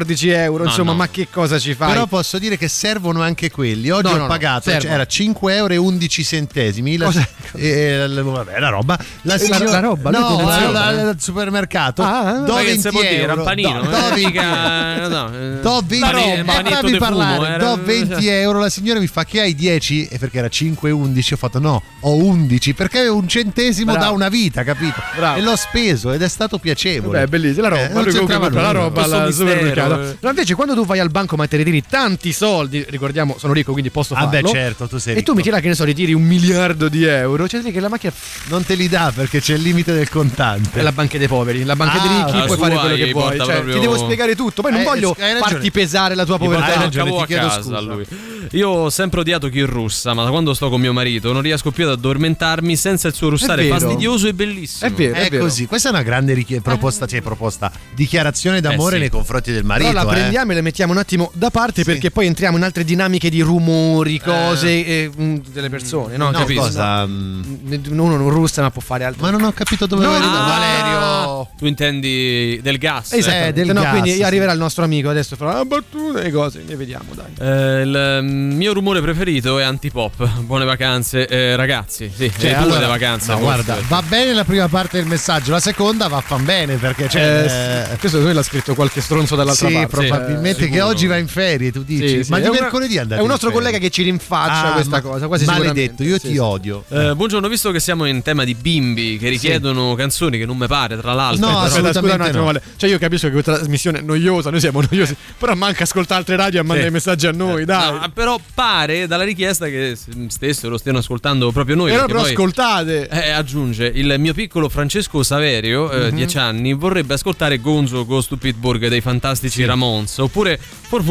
13-14 euro, No, insomma, no. ma che cosa ci fai? Però posso dire che servono anche quelli. Oggi No, ho no, no, pagato, cioè, era 5 euro e 11 centesimi. La, Cosa- eh, la- vabbè, la roba. La, La- signora- la roba, No, eh. al supermercato. Ah, do Ma che 20 si può dire? euro. Rampanino, do, eh, do 20 mica- euro. eh, Do 20 pani- euro. panetto fammi di parlare. fumo, era- Do 20 euro. La signora mi fa che hai 10? E perché era 5 e 11. Ho fatto no, ho 11. Perché avevo un centesimo Bravo. da una vita, capito? Bravo. E l'ho speso ed è stato piacevole. Beh, bellissima la Eh, roba. non lui comunque la roba al supermercato. Eh. No, invece, quando tu vai al banco ma te ritiri tanti soldi, ricordiamo, sono ricco, quindi posso Ah, farlo. beh, certo, tu sei E tu mi tira che ne so, ritiri un miliardo di euro. Cioè, che la macchina Non te li dà perché c'è il limite del contante. è la banca dei poveri, la banca dei Ah, ricchi, la puoi fare quello che vuoi. Cioè, proprio- Ti devo spiegare tutto. Poi non Eh, voglio hai ragione. farti pesare la tua Hai povertà. ragione, Cavò ti chiedo casa scusa. lui. Io ho sempre odiato chi russa, ma da quando sto con mio marito non riesco più ad addormentarmi senza il suo russare fastidioso e bellissimo. È vero, è, È vero. così, questa è una grande richie- proposta, cioè proposta, dichiarazione d'amore Eh sì. nei confronti del marito. Però la eh. prendiamo e la mettiamo un attimo da parte perché poi entriamo in altre dinamiche di rumori, cose eh, mm, delle persone, no? No, Capisci? cosa? mm, No, Uno non russa, ma può fare altro. Ma non ho capito dove No, no. Valerio. Tu intendi del gas? Esatto, Eh, del no, gas, quindi sì. arriverà il nostro amico adesso farà una battuta e cose, ne vediamo dai. Eh, il mm, mio rumore preferito è antipop. Buone vacanze, eh, ragazzi. Sì, Cioè, allora- le vacanze. no, guarda, va bene la prima parte del messaggio, la seconda va fan bene perché. Eh, questo lui l'ha scritto qualche stronzo dall'altra sì, probabilmente Eh, che oggi va in ferie, tu dici. Sì, sì, Ma è di mercoledì andate È un nostro collega che ci rinfaccia Ah, questa ma- cosa, quasi Maledetto, io ti Sì, odio. Eh, buongiorno, visto che siamo in tema di bimbi che richiedono canzoni che non mi pare, tra l'altro. No, però- Aspetta, scusa un attimo, no. Vale. Cioè, io capisco che questa trasmissione è noiosa, noi siamo noiosi. Però manca ascoltare altre radio e mandare messaggi a noi, dai. No, però pare dalla richiesta che s- stesso lo stiano ascoltando proprio noi. però poi- ascoltate. Eh, aggiunge il mio piccolo Francesco Saverio, Mhm. eh, 10 anni, vorrebbe ascoltare Gonzo Goes to Pittsburgh dei fantastici Ramones oppure For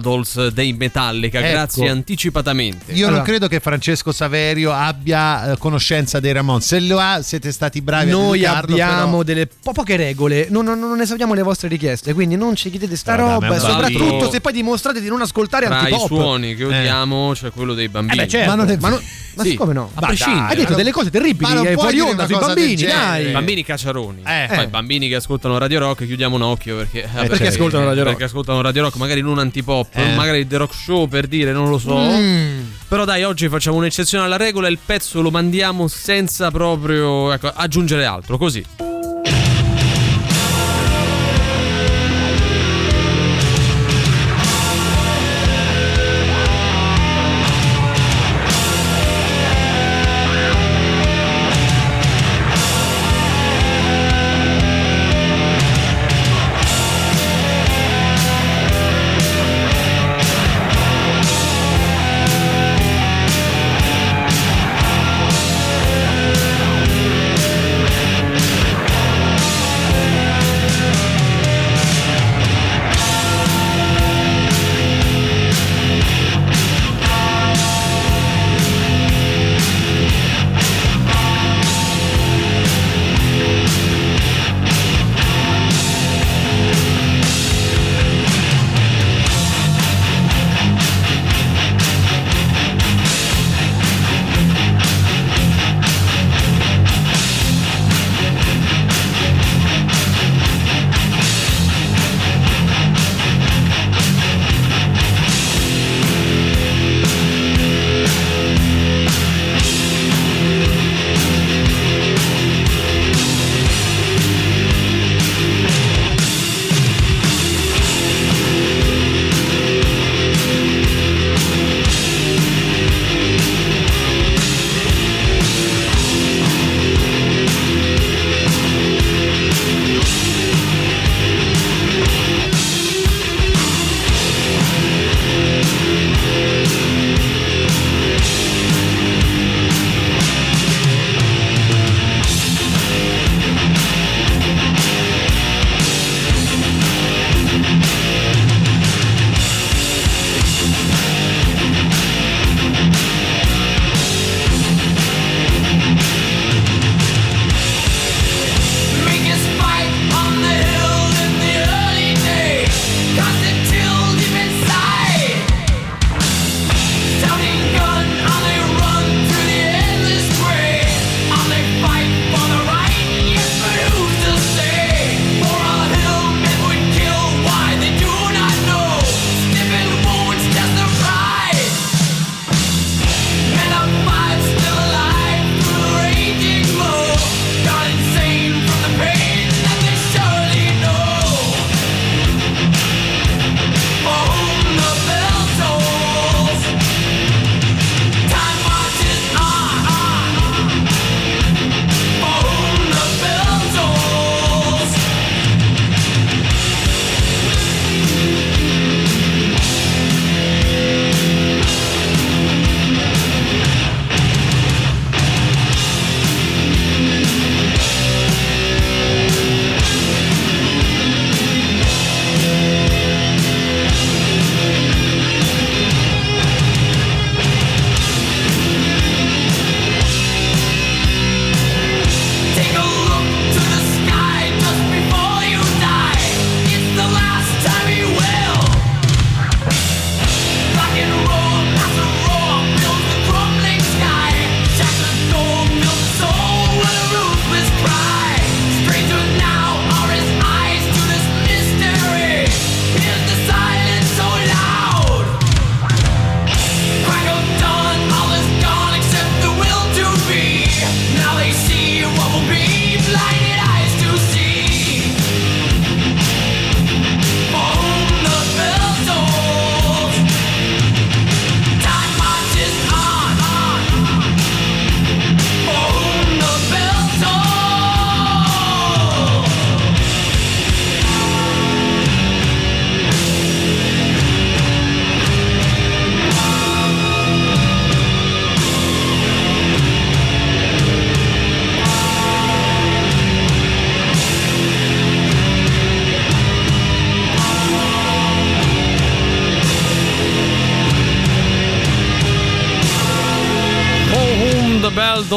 Dolls dei Metallica. Ecco. Grazie anticipatamente. Io Allora- non credo che Francesco Saverio abbia eh, conoscenza dei Ramon. Se lo ha, siete stati bravi a Noi educarlo, abbiamo però- delle po- poche regole, non, non, non esauriamo le vostre richieste, quindi non ci chiedete sta dai, roba. soprattutto se poi dimostrate di non ascoltare Tra i antipop. suoni che Eh. odiamo c'è quello dei Eh bambini. beh, certo. Ma non è ma, non- ma Sì, come no? a prescindere. Hai detto Ma delle non- cose terribili ma non eh, fuori onda sui bambini, dai. Bambini cacciaroni. Eh. Poi bambini che ascoltano Radio Rock, chiudiamo un occhio perché. vabbè, perché ascoltano Radio Rock? Perché ascoltano Radio Rock, magari non antipop, Eh. magari The Rock Show per dire, non lo so. Mm. Però dai, oggi facciamo un'eccezione alla regola e il pezzo lo mandiamo senza proprio ecco, aggiungere altro, così.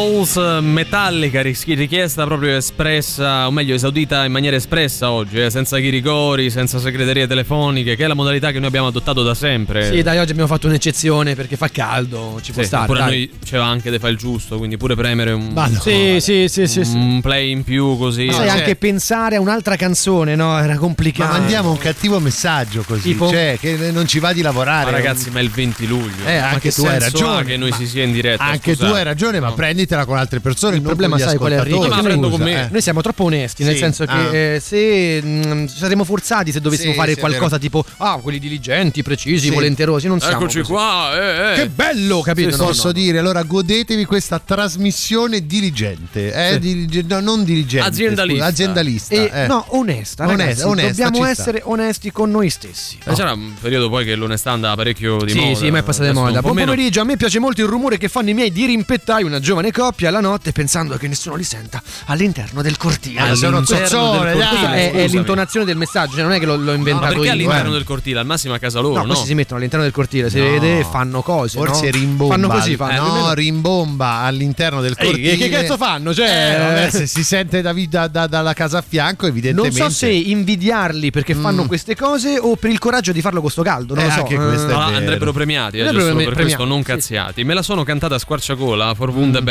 Bye. Dolls Metallica, richiesta proprio espressa, o meglio esaudita in maniera espressa oggi, eh, senza chiricori, senza segreterie telefoniche, che è la modalità che noi abbiamo adottato da sempre. Sì, dai, oggi abbiamo fatto un'eccezione perché fa caldo, ci può Sì, stare. pure dai. noi c'era anche fare il giusto, quindi pure premere un, Ma no. Sì, sì, sì, sì, sì. un play in più così. Sai, anche pensare a un'altra canzone, no? Era Ma complicato. mandiamo un cattivo messaggio così, Tipo? cioè che non ci va di lavorare. Ma ragazzi, ma è il 20 luglio. Eh, Ma anche che tu hai ragione. che noi Ma si sia in diretta. Anche tu scusate? hai ragione, ma prenditela con altre persone. Il problema con sai qual è Enrico? Che Ma prendo noi, con me. noi siamo troppo onesti, nel Sì. senso che Ah. eh, se mm, saremmo forzati se dovessimo Sì, fare sì, qualcosa tipo ah, quelli diligenti, precisi, Sì. volenterosi, non siamo Eccoci così. qua. eh, eh. Che bello, capito? Se No, posso no, no. dire, allora godetevi questa trasmissione diligente, eh? Sì. Dilige- no, non diligente, Aziendalista. scusa, aziendalista. E, eh. No, onesta, Onesta, ragazzi, onesta, dobbiamo essere onesti con noi stessi. Eh, C'era un periodo poi che l'onestà andava parecchio di sì, moda. sì, ma è passata di moda. Buon pomeriggio, a me piace molto il rumore che fanno i miei dirimpettai, una giovane coppia alla notte pensando che nessuno li senta all'interno del cortile. Ah, All'interno zozzone, del cortile, È, è l'intonazione del messaggio, cioè non è che l'ho, l'ho inventato perché io. all'interno eh. del cortile? Al massimo a casa loro, No, no? questi si mettono all'interno del cortile, si No. vede e fanno cose. Forse no? rimbomba. Fanno così, fanno. Eh, no, Almeno- rimbomba all'interno del Ehi, cortile. che cazzo fanno? Cioè, Eh, vabbè, se si sente da, da- da- dalla casa a fianco, non evidentemente. so se invidiarli perché fanno queste cose o per il coraggio di farlo con sto caldo. Non Eh, lo so. anche questo No, vero. andrebbero premiati, eh, Andrebbero giusto per premiati, questo, non cazziati. Me la sono cantata a squarciagola for Wunde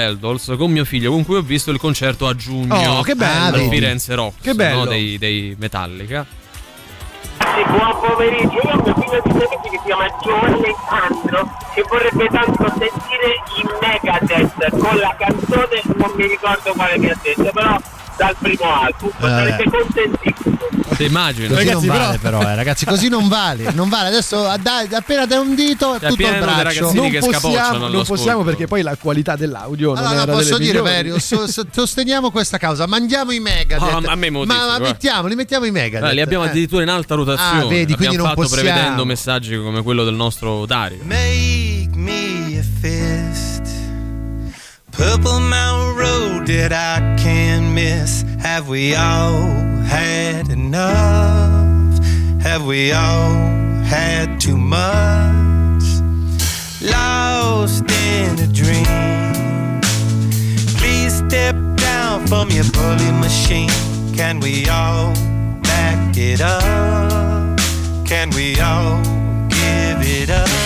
Beldols con mio figlio, con cui ho visto il concerto a giugno Oh, che bello. al. Firenze Rock, Che bello. no, dei, dei Metallica. Sì, buon pomeriggio. Io ho un mio figlio di 6 mesi che si chiama Giovanni Alessandro e vorrebbe tanto sentire i Megadeth con la canzone, non mi ricordo quale mi ha detto, però dal primo album. Sarebbe contentissimo. Ti immagino. Così Ragazzi, non però- vale, però, eh, ragazzi, così non vale. Non vale. Adesso ah, dai, appena dai un dito, Cioè, tutto il braccio. non che possiamo, non possiamo perché poi la qualità dell'audio non Allora, era posso delle dire. Verio, so- so- sosteniamo questa causa. Mandiamo i Megadeth. Ah, ma a me mo ma, ma mettiamo, li mettiamo i Megadeth. Eh, li abbiamo Eh. addirittura in alta rotazione. Ah, vedi, quindi non fatto possiamo. prevedendo messaggi come quello del nostro Dario. Make me a. Purple Mountain Road that I can't miss. Have we all had enough? Have we all had too much? Lost in a dream. Please step down from your bully machine. Can we all back it up? Can we all give it up?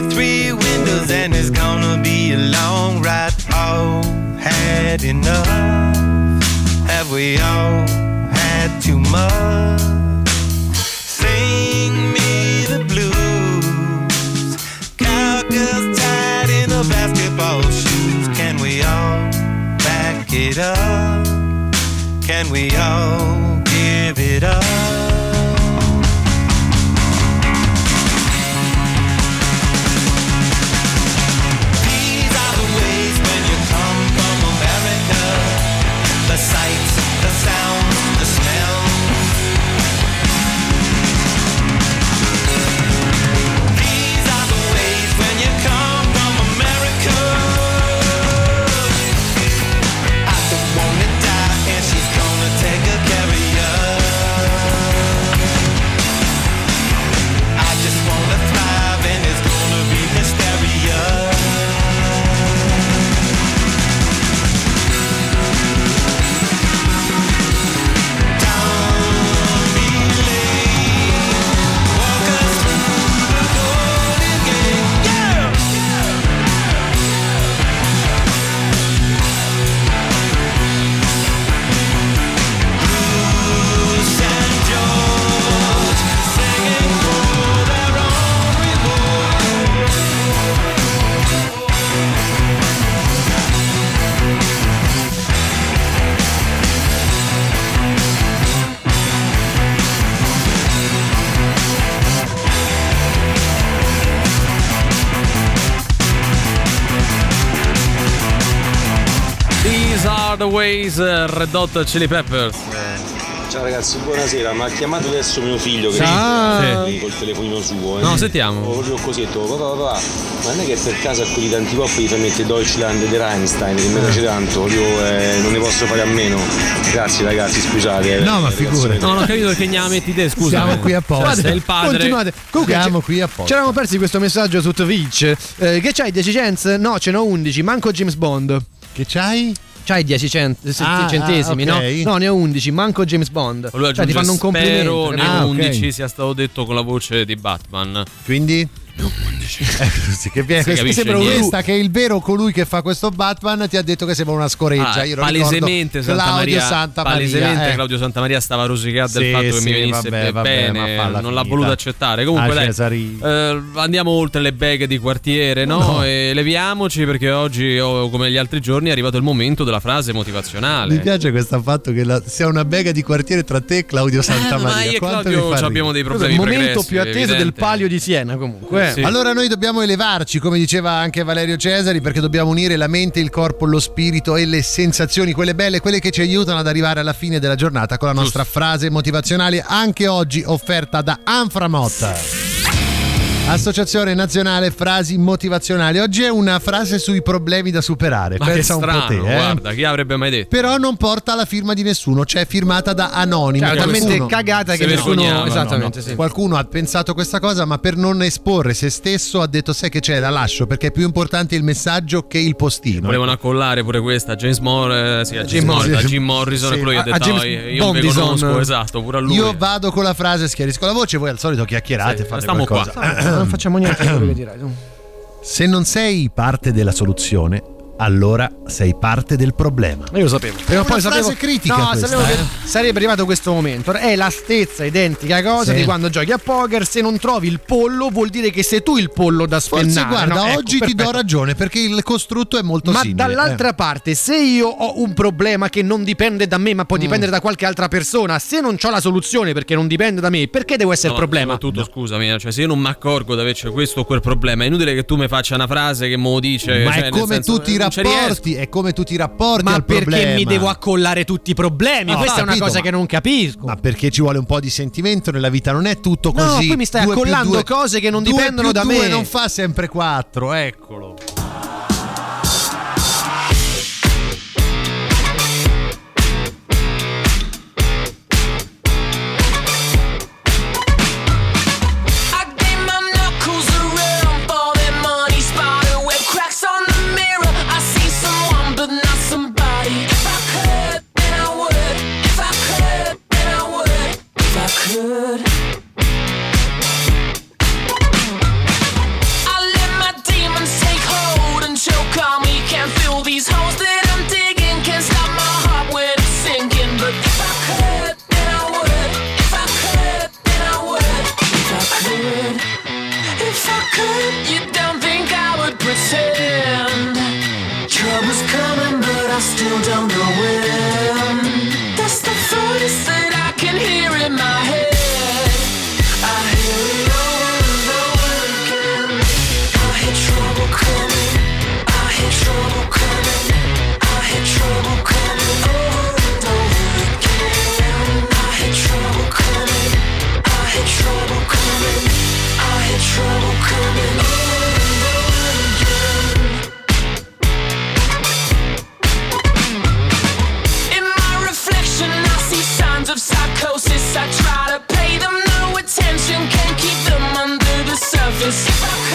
23 windows and it's gonna be a long ride. All had enough. Have we all Red Hot Chili Peppers. Ciao ragazzi, buonasera, ma ha chiamato adesso mio figlio che Ciao. sì. col telefonino suo. Eh. No, sentiamo. Ho proprio così, detto, papà, papà, ma non è che per caso a quelli di Antipop gli fai mettere Deutschland di Reinstein, che mi piace tanto, io eh, non ne posso fare a meno. Grazie ragazzi, scusate. eh, No, ma figurati. No, non ho capito perché gname metti te, scusa. Siamo qui apposta. Sei il padre. Continuate. Comunque, Siamo qui apposta. Ci eravamo persi questo messaggio su Twitch. Eh, che c'hai 10 cents? No, ce n'ho 11. Manco James Bond. Che c'hai? C'hai 10 cent- se- Ah, centesimi, ah, ok. no? No, ne ho 11. Manco James Bond. Volevo Cioè, ti fanno un complimento. Spero nei Ah, ok. 11 sia stato detto con la voce di Batman. Quindi? Eh, che viene, Si sembra niente. questa che il vero colui che fa questo Batman ti ha detto che sembra una scoreggia. Ah, Io palesemente Santa Claudio Maria, Santa Maria, palesemente eh. Claudio Santa Maria stava rosicando del Sì, fatto che sì, mi venisse vabbè, vabbè, ma bene, non l'ha voluto accettare. Comunque Ah, dai, eh, andiamo oltre le beghe di quartiere, no? No. E leviamoci perché oggi, oh, come gli altri giorni, è arrivato il momento della frase motivazionale. Mi piace questo fatto che la- sia una bega di quartiere tra te e Claudio Santa ma Maria. io e Claudio abbiamo dei problemi il momento pregressi, più atteso del evidente. palio di Siena, comunque. Sì. Allora noi dobbiamo elevarci, come diceva anche Valerio Cesari, perché dobbiamo unire la mente, il corpo, lo spirito e le sensazioni, quelle belle, quelle che ci aiutano ad arrivare alla fine della giornata con la nostra frase motivazionale, anche oggi offerta da Anframot. Associazione Nazionale Frasi Motivazionali. Oggi è una frase sui problemi da superare. Ma che Pensa un po' strano, te, eh. guarda, chi avrebbe mai detto? Però non porta la firma di nessuno, cioè firmata da anonimo. Cioè, talmente Qualcuno- cagata che Se nessuno. no, Esattamente, No, sì. Qualcuno ha pensato questa cosa, ma per non esporre se stesso ha detto: Sai che c'è, la lascio perché è più importante il messaggio che il postino. Volevano accollare pure questa James Moore, eh, sì, a Jim, Jim Morrison, a Jim Morrison Sì. e quello gli ha A- a detto "Oh, io io vi Bondison. conosco, esatto, pure a lui. Io vado con la frase, schiarisco la voce, voi al solito chiacchierate, Sì, fate stiamo qua. Non facciamo niente. Se non sei parte della soluzione, allora sei parte del problema. Ma io lo sapevo. Prima o una poi frase sapevo, critica No, questa, sapevo eh. che sarebbe arrivato questo momento. È la stessa identica cosa Sì. di quando giochi a poker. Se non trovi il pollo, vuol dire che sei tu il pollo da spennare. Forse guarda, no? Ecco, oggi ti do perfetto. ragione perché il costrutto è molto Ma simile. dall'altra eh. parte, se io ho un problema che non dipende da me, ma Mm. può dipendere da qualche altra persona, se non ho la soluzione perché non dipende da me, perché devo essere No, il problema? Tutto, scusami, eh, cioè se io non mi accorgo di averci questo o quel problema, è inutile che tu mi faccia una frase che me lo dice. Ma cioè, è come senso, tutti i eh, ci riesco. rapporti, è come tutti i rapporti Ma perché problema. mi devo accollare tutti i problemi? No, Questa è una capito, cosa che non capisco. Ma perché ci vuole un po' di sentimento nella vita, non è tutto No, così. qui mi stai Due accollando due- cose che non dipendono da due me. non fa sempre quattro, eccolo. You don't think I would pretend? Trouble's coming, but I still don't know when. attention can't keep them under the surface.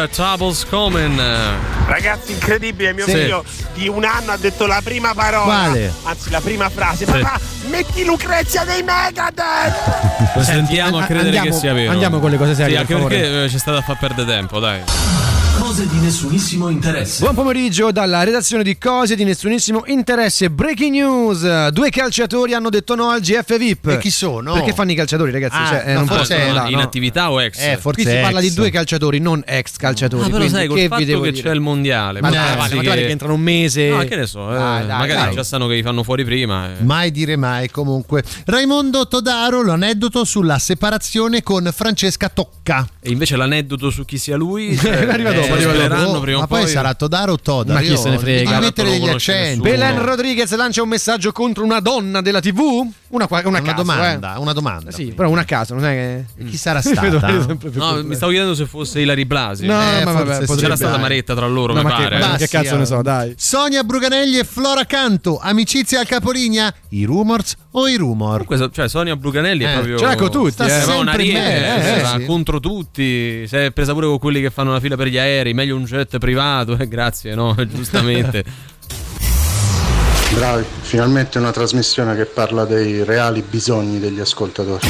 Road, Troubles Coming. Ragazzi, incredibile, mio Sì. figlio di un anno ha detto la prima parola. Quale? Anzi, la prima frase. Sì. Papà, metti Lucrezia dei Megadeth! Sentiamo a credere andiamo- che sia vero. andiamo con le cose serie, Sì, per anche favore. perché eh, c'è stato a far perdere tempo, dai. Cose di nessunissimo interesse. Buon pomeriggio dalla redazione di Cose di nessunissimo interesse. Breaking news: due calciatori hanno detto no al GF VIP. E chi sono? Perché fanno i calciatori, ragazzi? Ah, Cioè, eh, no, non forse possono è là, in no? attività o ex? Eh, forse Qui si ex. parla di due calciatori, non ex calciatori. Ah, però quindi sai, col che fatto vi devo che dire? c'è il mondiale. Ma può dai, vale, magari che entrano un mese. No, che ne so, eh, Dai, dai, magari dai. già sanno che li fanno fuori prima. eh. Mai dire mai comunque. Raimondo Todaro, l'aneddoto sulla separazione con Francesca Tocca. E invece l'aneddoto su chi sia lui cioè, Arriva dopo, eh, sveleranno prima o Ma poi poi sarà Todaro o Todaro? Ma chi se ne frega? Devi mettere degli accenti. Belen Rodriguez lancia un messaggio contro una donna della TV? Una, una, Una caso, domanda, eh. una domanda. Sì, però una a caso, non è che. Chi sarà stata? No, mi stavo chiedendo se fosse Ilari Blasi. No, Eh, ma vabbè, C'era stata Maretta tra loro, No, mi ma che- pare. ma eh. che cazzo ne so, dai. Sonia Bruganelli e Flora Canto, amicizia al capolinea, i rumors o i rumor? Comunque, cioè, Sonia Bruganelli Eh, è proprio. l'ha con tutti, sta eh. Sembra un sempre in me, eh, sì. contro tutti. Si è presa pure con quelli che fanno la fila per gli aerei. Meglio un jet privato. Eh, grazie, no? Giustamente. Bravi, finalmente una trasmissione che parla dei reali bisogni degli ascoltatori.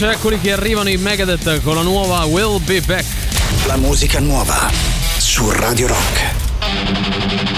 Voce, eccoli che arrivano i Megadeth con la nuova Will Be Back. La musica nuova su Radio Rock.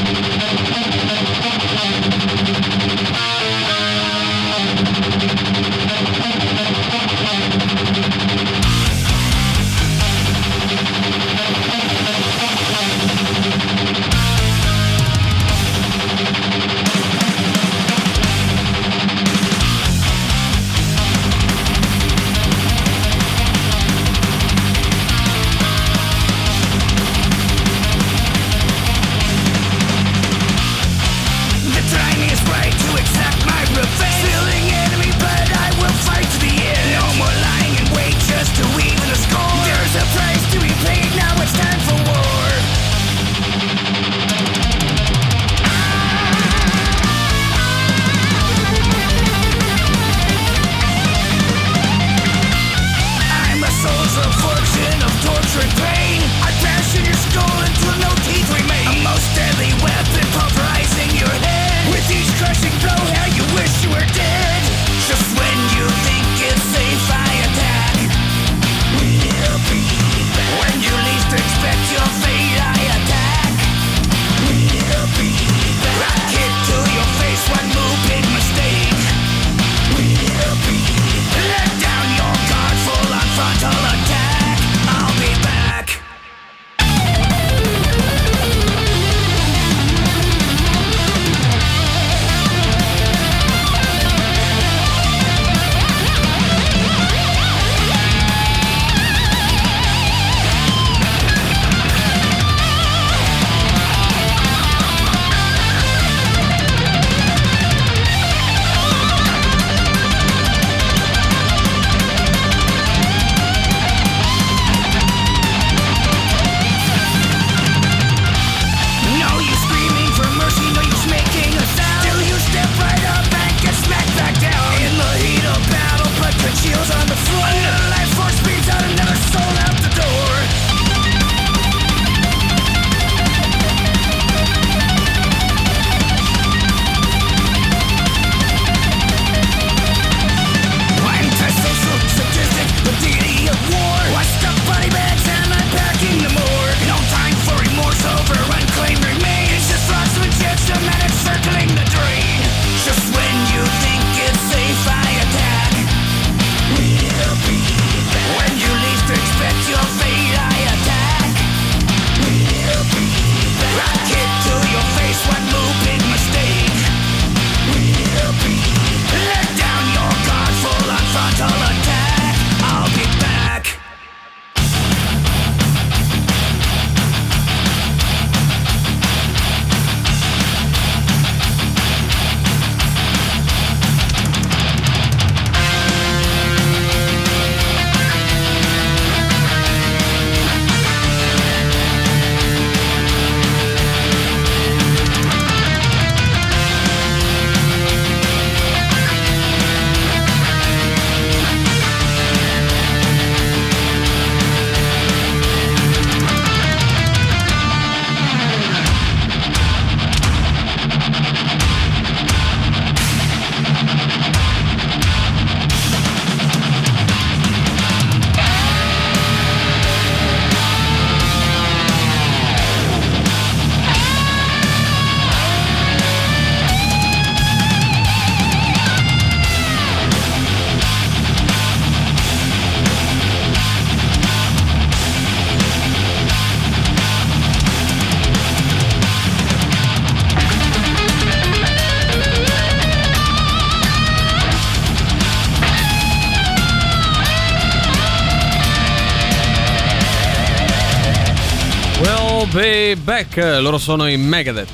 I'll be back. Loro sono i Megadeth.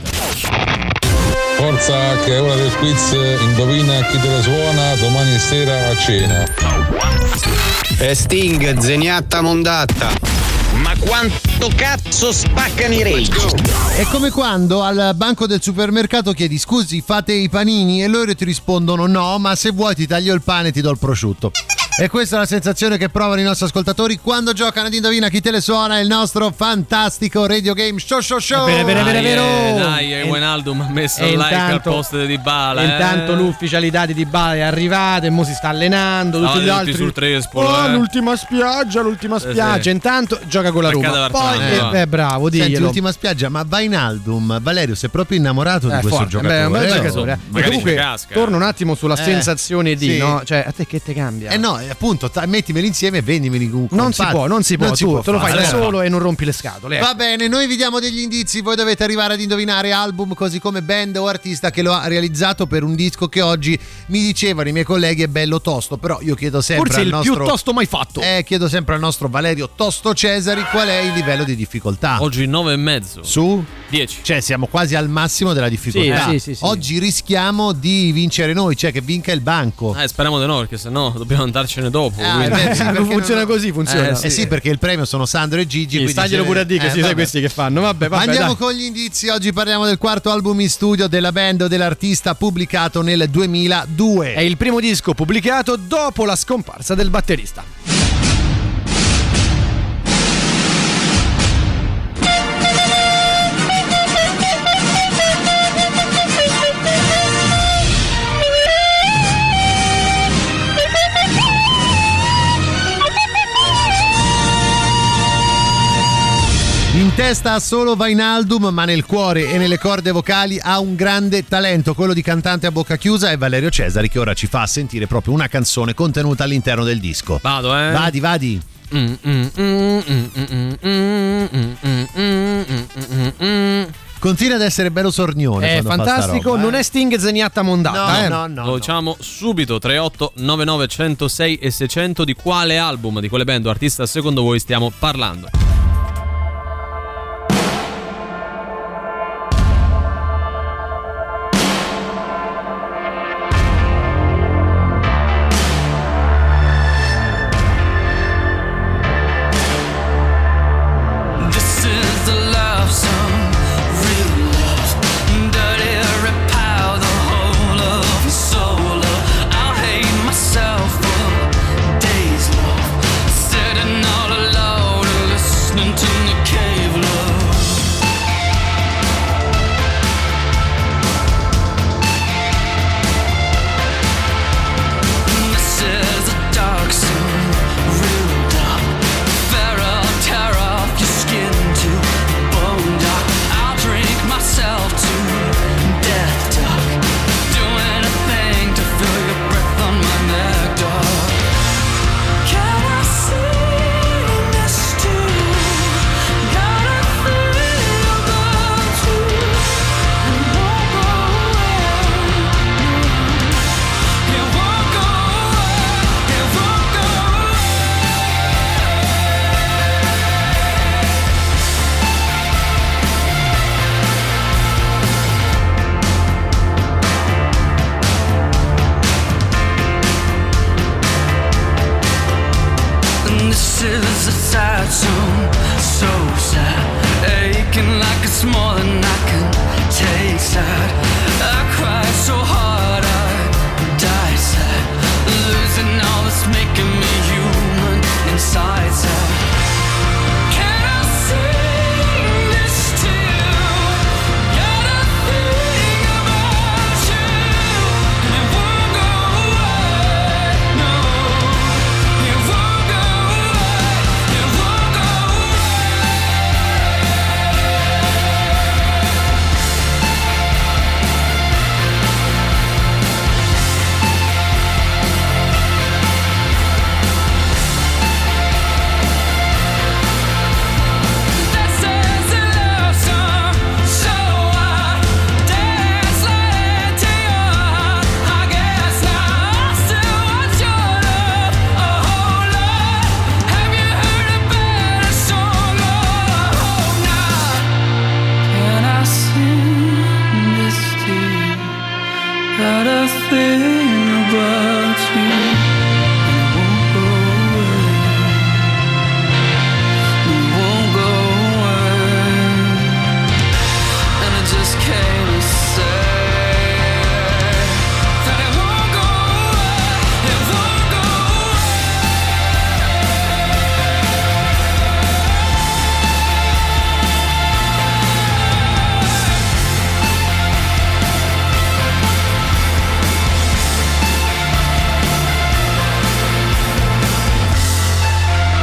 Forza che è ora del quiz, indovina chi te la suona domani sera a cena. E Sting, zeniatta mondatta. Ma quanto cazzo spaccano i rage? È come quando al banco del supermercato chiedi scusi fate i panini e loro ti rispondono no ma se vuoi ti taglio il pane e ti do il prosciutto. E questa è la sensazione che provano i nostri ascoltatori quando giocano ad Indovina chi te le suona il nostro fantastico radio game show show show. Bene, bene, bene, Dai, vero. eh, Dai, eh, Wijnaldum ha messo E il like al posto di Bala. E intanto l'ufficialità di Dybala è arrivata e mo si sta allenando. Tutti No, gli tutti altri. sul Trespolo, Oh, eh. l'ultima spiaggia, l'ultima Eh, spiaggia. sì. Intanto gioca con la Roma. Poi, eh, eh, bravo, Senti, diglielo. l'ultima spiaggia, ma Vainaldum, Valerio, sei proprio innamorato di Eh, questo forte, giocatore. beh, un bel eh? giocatore. eh. E comunque, torno un attimo sulla Eh, sensazione di, sì. no? Cioè, a te che te cambia? Eh no, eh, appunto, ta- mettimeli insieme e vendimeli con non si può, non si può. tu te lo fai da solo e non rompi le scatole. Va ecco. bene, noi vi diamo degli indizi, voi dovete arrivare ad indovinare album così come band o artista che lo ha realizzato per un disco che oggi mi dicevano i miei colleghi è bello tosto, però io chiedo sempre Forse al il nostro più tosto mai fatto. Eh, chiedo sempre al nostro Valerio Tosto Cesari qual è il livello di difficoltà. Oggi 9 e mezzo. Su 10. Cioè, siamo quasi al massimo della difficoltà. Sì, sì, sì, sì. Oggi rischiamo di vincere noi, cioè che vinca il banco. Eh, speriamo di no, perché sennò dobbiamo andarcene dopo. Ah, quindi- eh beh, sì, perché funziona così, funziona. Eh sì. perché il premio sono Sandro e Gigi. Sì, se- pure a dire, che eh, si sai vabbè. questi che fanno. Vabbè, vabbè. Andiamo dai. con gli indizi. Oggi parliamo del quarto album in studio della band o dell'artista pubblicato nel 2002. È il primo disco pubblicato dopo la scomparsa del batterista. In testa ha solo Vainaldum, ma nel cuore e nelle corde vocali ha un grande talento, quello di cantante a bocca chiusa è Valerio Cesari che ora ci fa sentire proprio una canzone contenuta all'interno del disco. Vado, eh. Vadi, vadi. Continua ad essere bello sornione. È fantastico, roba, non eh? è Sting Zeniatta Mondata. No, eh? no, no, Lo diciamo subito: 3899 106 e 600. Di quale album, di quale band o artista secondo voi stiamo parlando?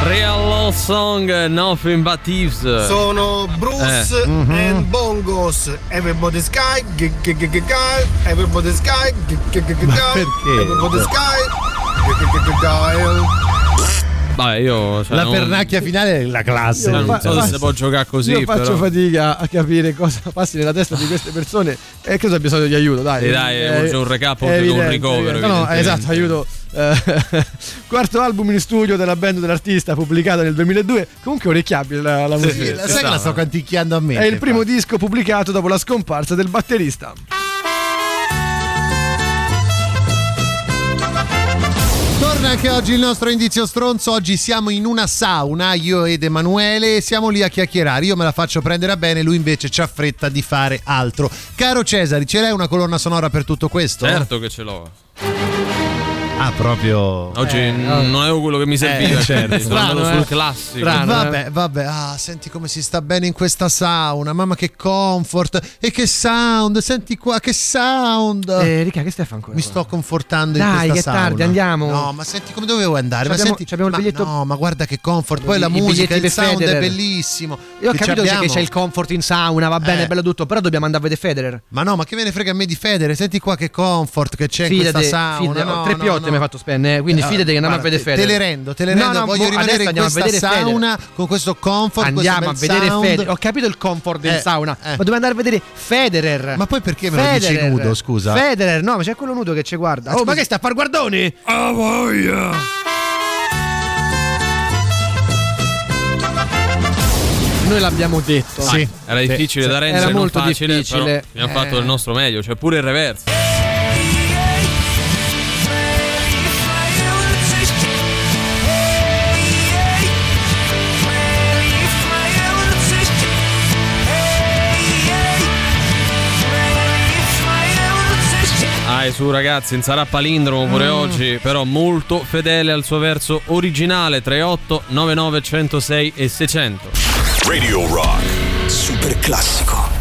Real Love Song, Nothing But Thieves. Sono Bruce Eh. Mhm. and Bongos. Everybody's guy, g- g- g- g- guy. Everybody's guy, g- g- g- g- guy. guy, g- g- g- g- guy. Vabbè, io. Cioè, La non- pernacchia finale è la classe. Io non fa- so se si può giocare così. Io faccio però. fatica a capire cosa passi nella testa di queste persone e credo abbia bisogno di aiuto, dai. Sì, dai, c'è un recap che un ricovero, No, no, esatto, aiuto. Eh, quarto album in studio della band dell'artista pubblicato nel 2002. Comunque orecchiabile la, la Sì, musica. sai che la sto canticchiando a me. È il primo disco pubblicato dopo la scomparsa del batterista. Torna anche oggi il nostro indizio stronzo. Oggi siamo in una sauna, io ed Emanuele, e siamo lì a chiacchierare. Io me la faccio prendere a bene, lui invece c'ha fretta di fare altro. Caro Cesari, ce l'hai una colonna sonora per tutto questo? Certo che ce l'ho. Ah, proprio. Oggi Eh, n- non avevo quello che mi serviva. Eh, certo. quindi sono andato Strano, sul eh. classico. Strano, vabbè, vabbè, ah, senti come si sta bene in questa sauna, mamma che comfort e che sound, senti qua che sound. Eh, Ricca, che stai a fare ancora? Mi sto confortando Dai, in questa che sauna. tardi, andiamo. No, ma senti come dovevo andare? Ma C'abbiamo- senti, c'abbiamo il ma biglietto- No, ma guarda che comfort, poi la musica, il sound Federer. è bellissimo. Io ho Che capito che abbiamo? c'è il comfort in sauna, va bene, Eh. bello tutto, però dobbiamo andare a vedere Federer. Ma no, ma che me ne frega a me di Federer? Senti qua che comfort che c'è in questa sauna. fidate, no, tre no, piotte no. mi hai fatto spendere, quindi Eh, fidate che andiamo a guarda, vedere te- Federer. Te le rendo, te le rendo. No, no, Voglio boh, rimanere in andiamo a questa vedere Federer. sauna con questo comfort. Andiamo a vedere sound. Federer. Ho capito il comfort del Eh, sauna, eh. ma dobbiamo andare a vedere Federer. Ma poi perché me lo dici Federer. nudo, scusa? Federer, no, ma c'è quello nudo che ci guarda. Oh, Scusa. ma che sta a far guardoni? Ah, voglia! Noi l'abbiamo detto. Sì. Era difficile Sì. da rendere, Era non molto facile, difficile. però abbiamo fatto Eh. il nostro meglio, cioè pure il reverso. Dai su ragazzi, non sarà palindromo pure Mm. oggi, però molto fedele al suo verso originale 38 99 106 e 600. Radio Rock. Super classico.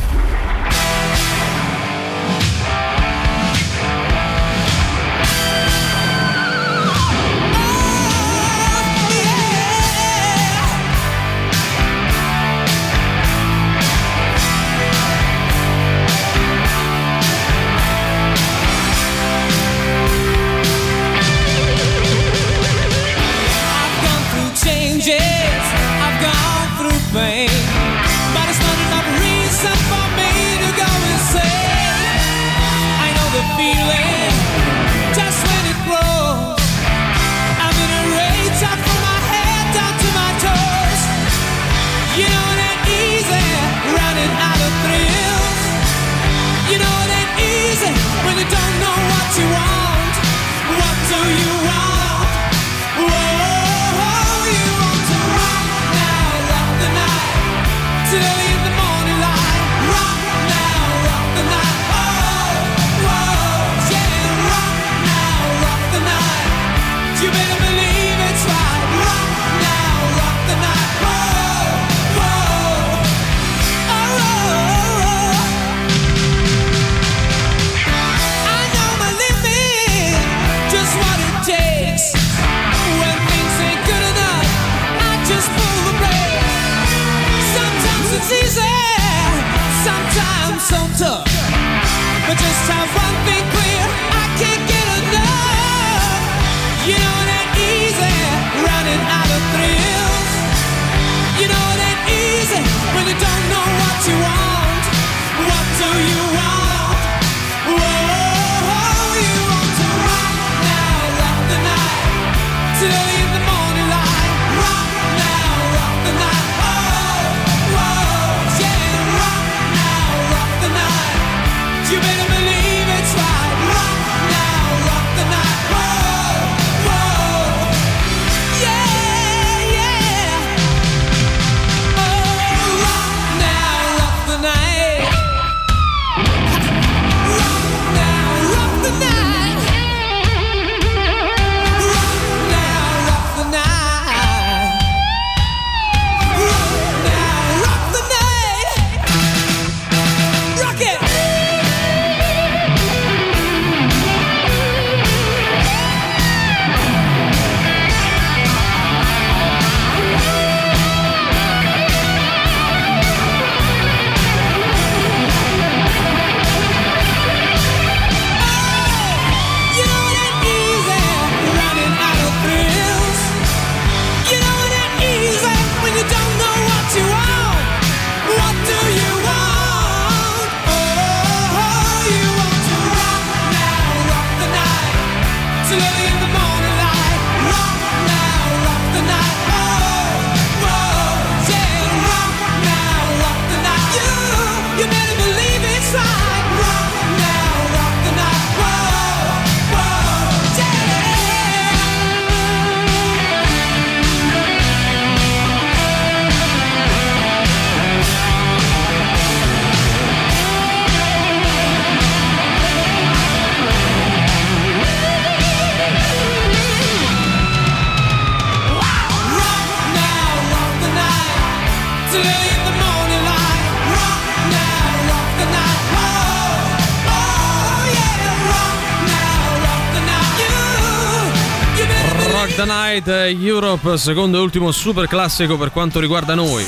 Night Europe, secondo e ultimo super classico per quanto riguarda noi.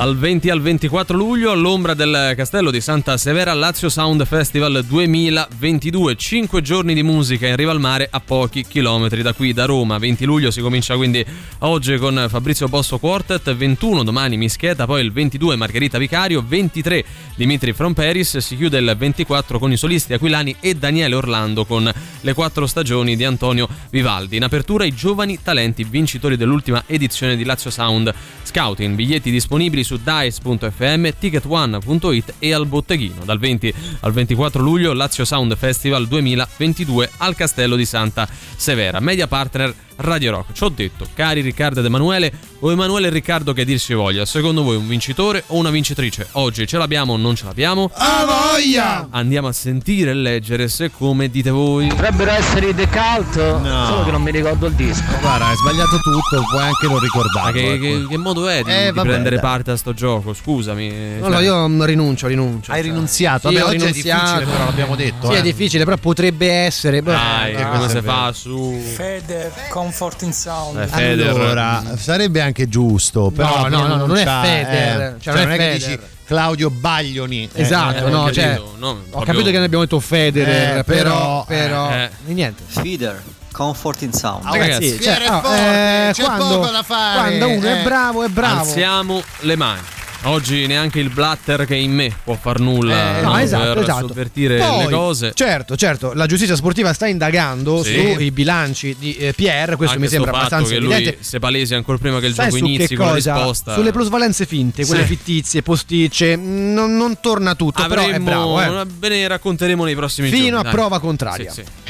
Dal 20 al 24 luglio all'ombra del castello di Santa Severa Lazio Sound Festival 2022, 5 giorni di musica in riva al mare a pochi chilometri da qui da Roma. 20 luglio si comincia quindi oggi con Fabrizio Bosso Quartet, 21 domani Mischeta, poi il 22 Margherita Vicario, 23 Dimitri From Paris, si chiude il 24 con i solisti aquilani e Daniele Orlando con le quattro stagioni di Antonio Vivaldi. In apertura i giovani talenti vincitori dell'ultima edizione di Lazio Sound Scouting, biglietti disponibili su dice.fm, ticket1.it e al botteghino. Dal 20 al 24 luglio Lazio Sound Festival 2022 al Castello di Santa Severa. Media partner Radio Rock. Ci ho detto, cari Riccardo ed Emanuele, o Emanuele e Riccardo che dir si voglia, secondo voi un vincitore o una vincitrice? Oggi ce l'abbiamo o non ce l'abbiamo? A voglia! Andiamo a sentire e leggere se come dite voi. Potrebbero essere i The Cult, solo che non mi ricordo il disco. Guarda, hai sbagliato tutto, puoi anche non ricordare. Ma che, che- che modo è di, Eh, di vabbè, prendere dai. parte a sto gioco? Scusami. No, no, io mm, rinuncio, rinuncio. Hai rinunziato? Sì, Vabbè, oggi è rinunziato. difficile, però l'abbiamo detto. Sì, eh. è difficile, però potrebbe essere. Dai, Ah, come si è fa su. Feder, Comfort in Sound. Eh, Feder. Allora, sarebbe anche giusto, però no, no, no, non è pronuncia, Feder, eh, cioè non è non è che Feder. dici Claudio Baglioni. eh, Esatto, eh, no, ho cioè, capito. no, ho proprio- capito che ne abbiamo detto Federer, Eh, però, però, però eh. e niente. Feeder, Comfort in Sound. Oh, Ragazzi, ragazzi, cioè, oh, forte, eh, c'è quando, poco da fare. quando uno è bravo, è bravo. Alziamo le mani. Oggi neanche il blatter che è in me può far nulla Eh, no, no, esatto, per esatto. sovvertire Poi, le cose. Certo, certo, la giustizia sportiva sta indagando Sì. sui bilanci di eh, Pierre, questo Anche mi sembra abbastanza lui evidente. si palesi ancora prima che il Sai gioco inizi con la cosa? risposta. Sulle plusvalenze finte, quelle Sì. fittizie, posticce, mh, non, non torna tutto, però è Avremmo, bravo, eh. ve ne racconteremo nei prossimi giorni. Fino a dai. prova contraria. Sì, sì.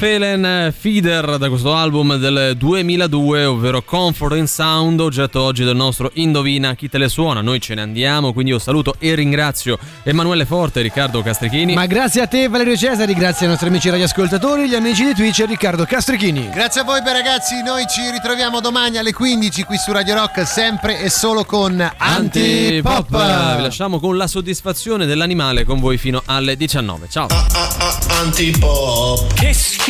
I'm Feeling Feeder da questo album del 2002 ovvero Comfort in Sound oggetto oggi del nostro Indovina chi te le suona noi ce ne andiamo quindi io saluto e ringrazio Emanuele Forte e Riccardo Castrichini Ma grazie a te Valerio Cesari, grazie ai nostri amici radioascoltatori, gli amici di Twitch e Riccardo Castrichini. Grazie a voi beh, ragazzi, noi ci ritroviamo domani alle 15 qui su Radio Rock, sempre e solo con Antipop. Vi lasciamo con la soddisfazione dell'animale con voi fino alle 19 ciao Antipop. Che schifo.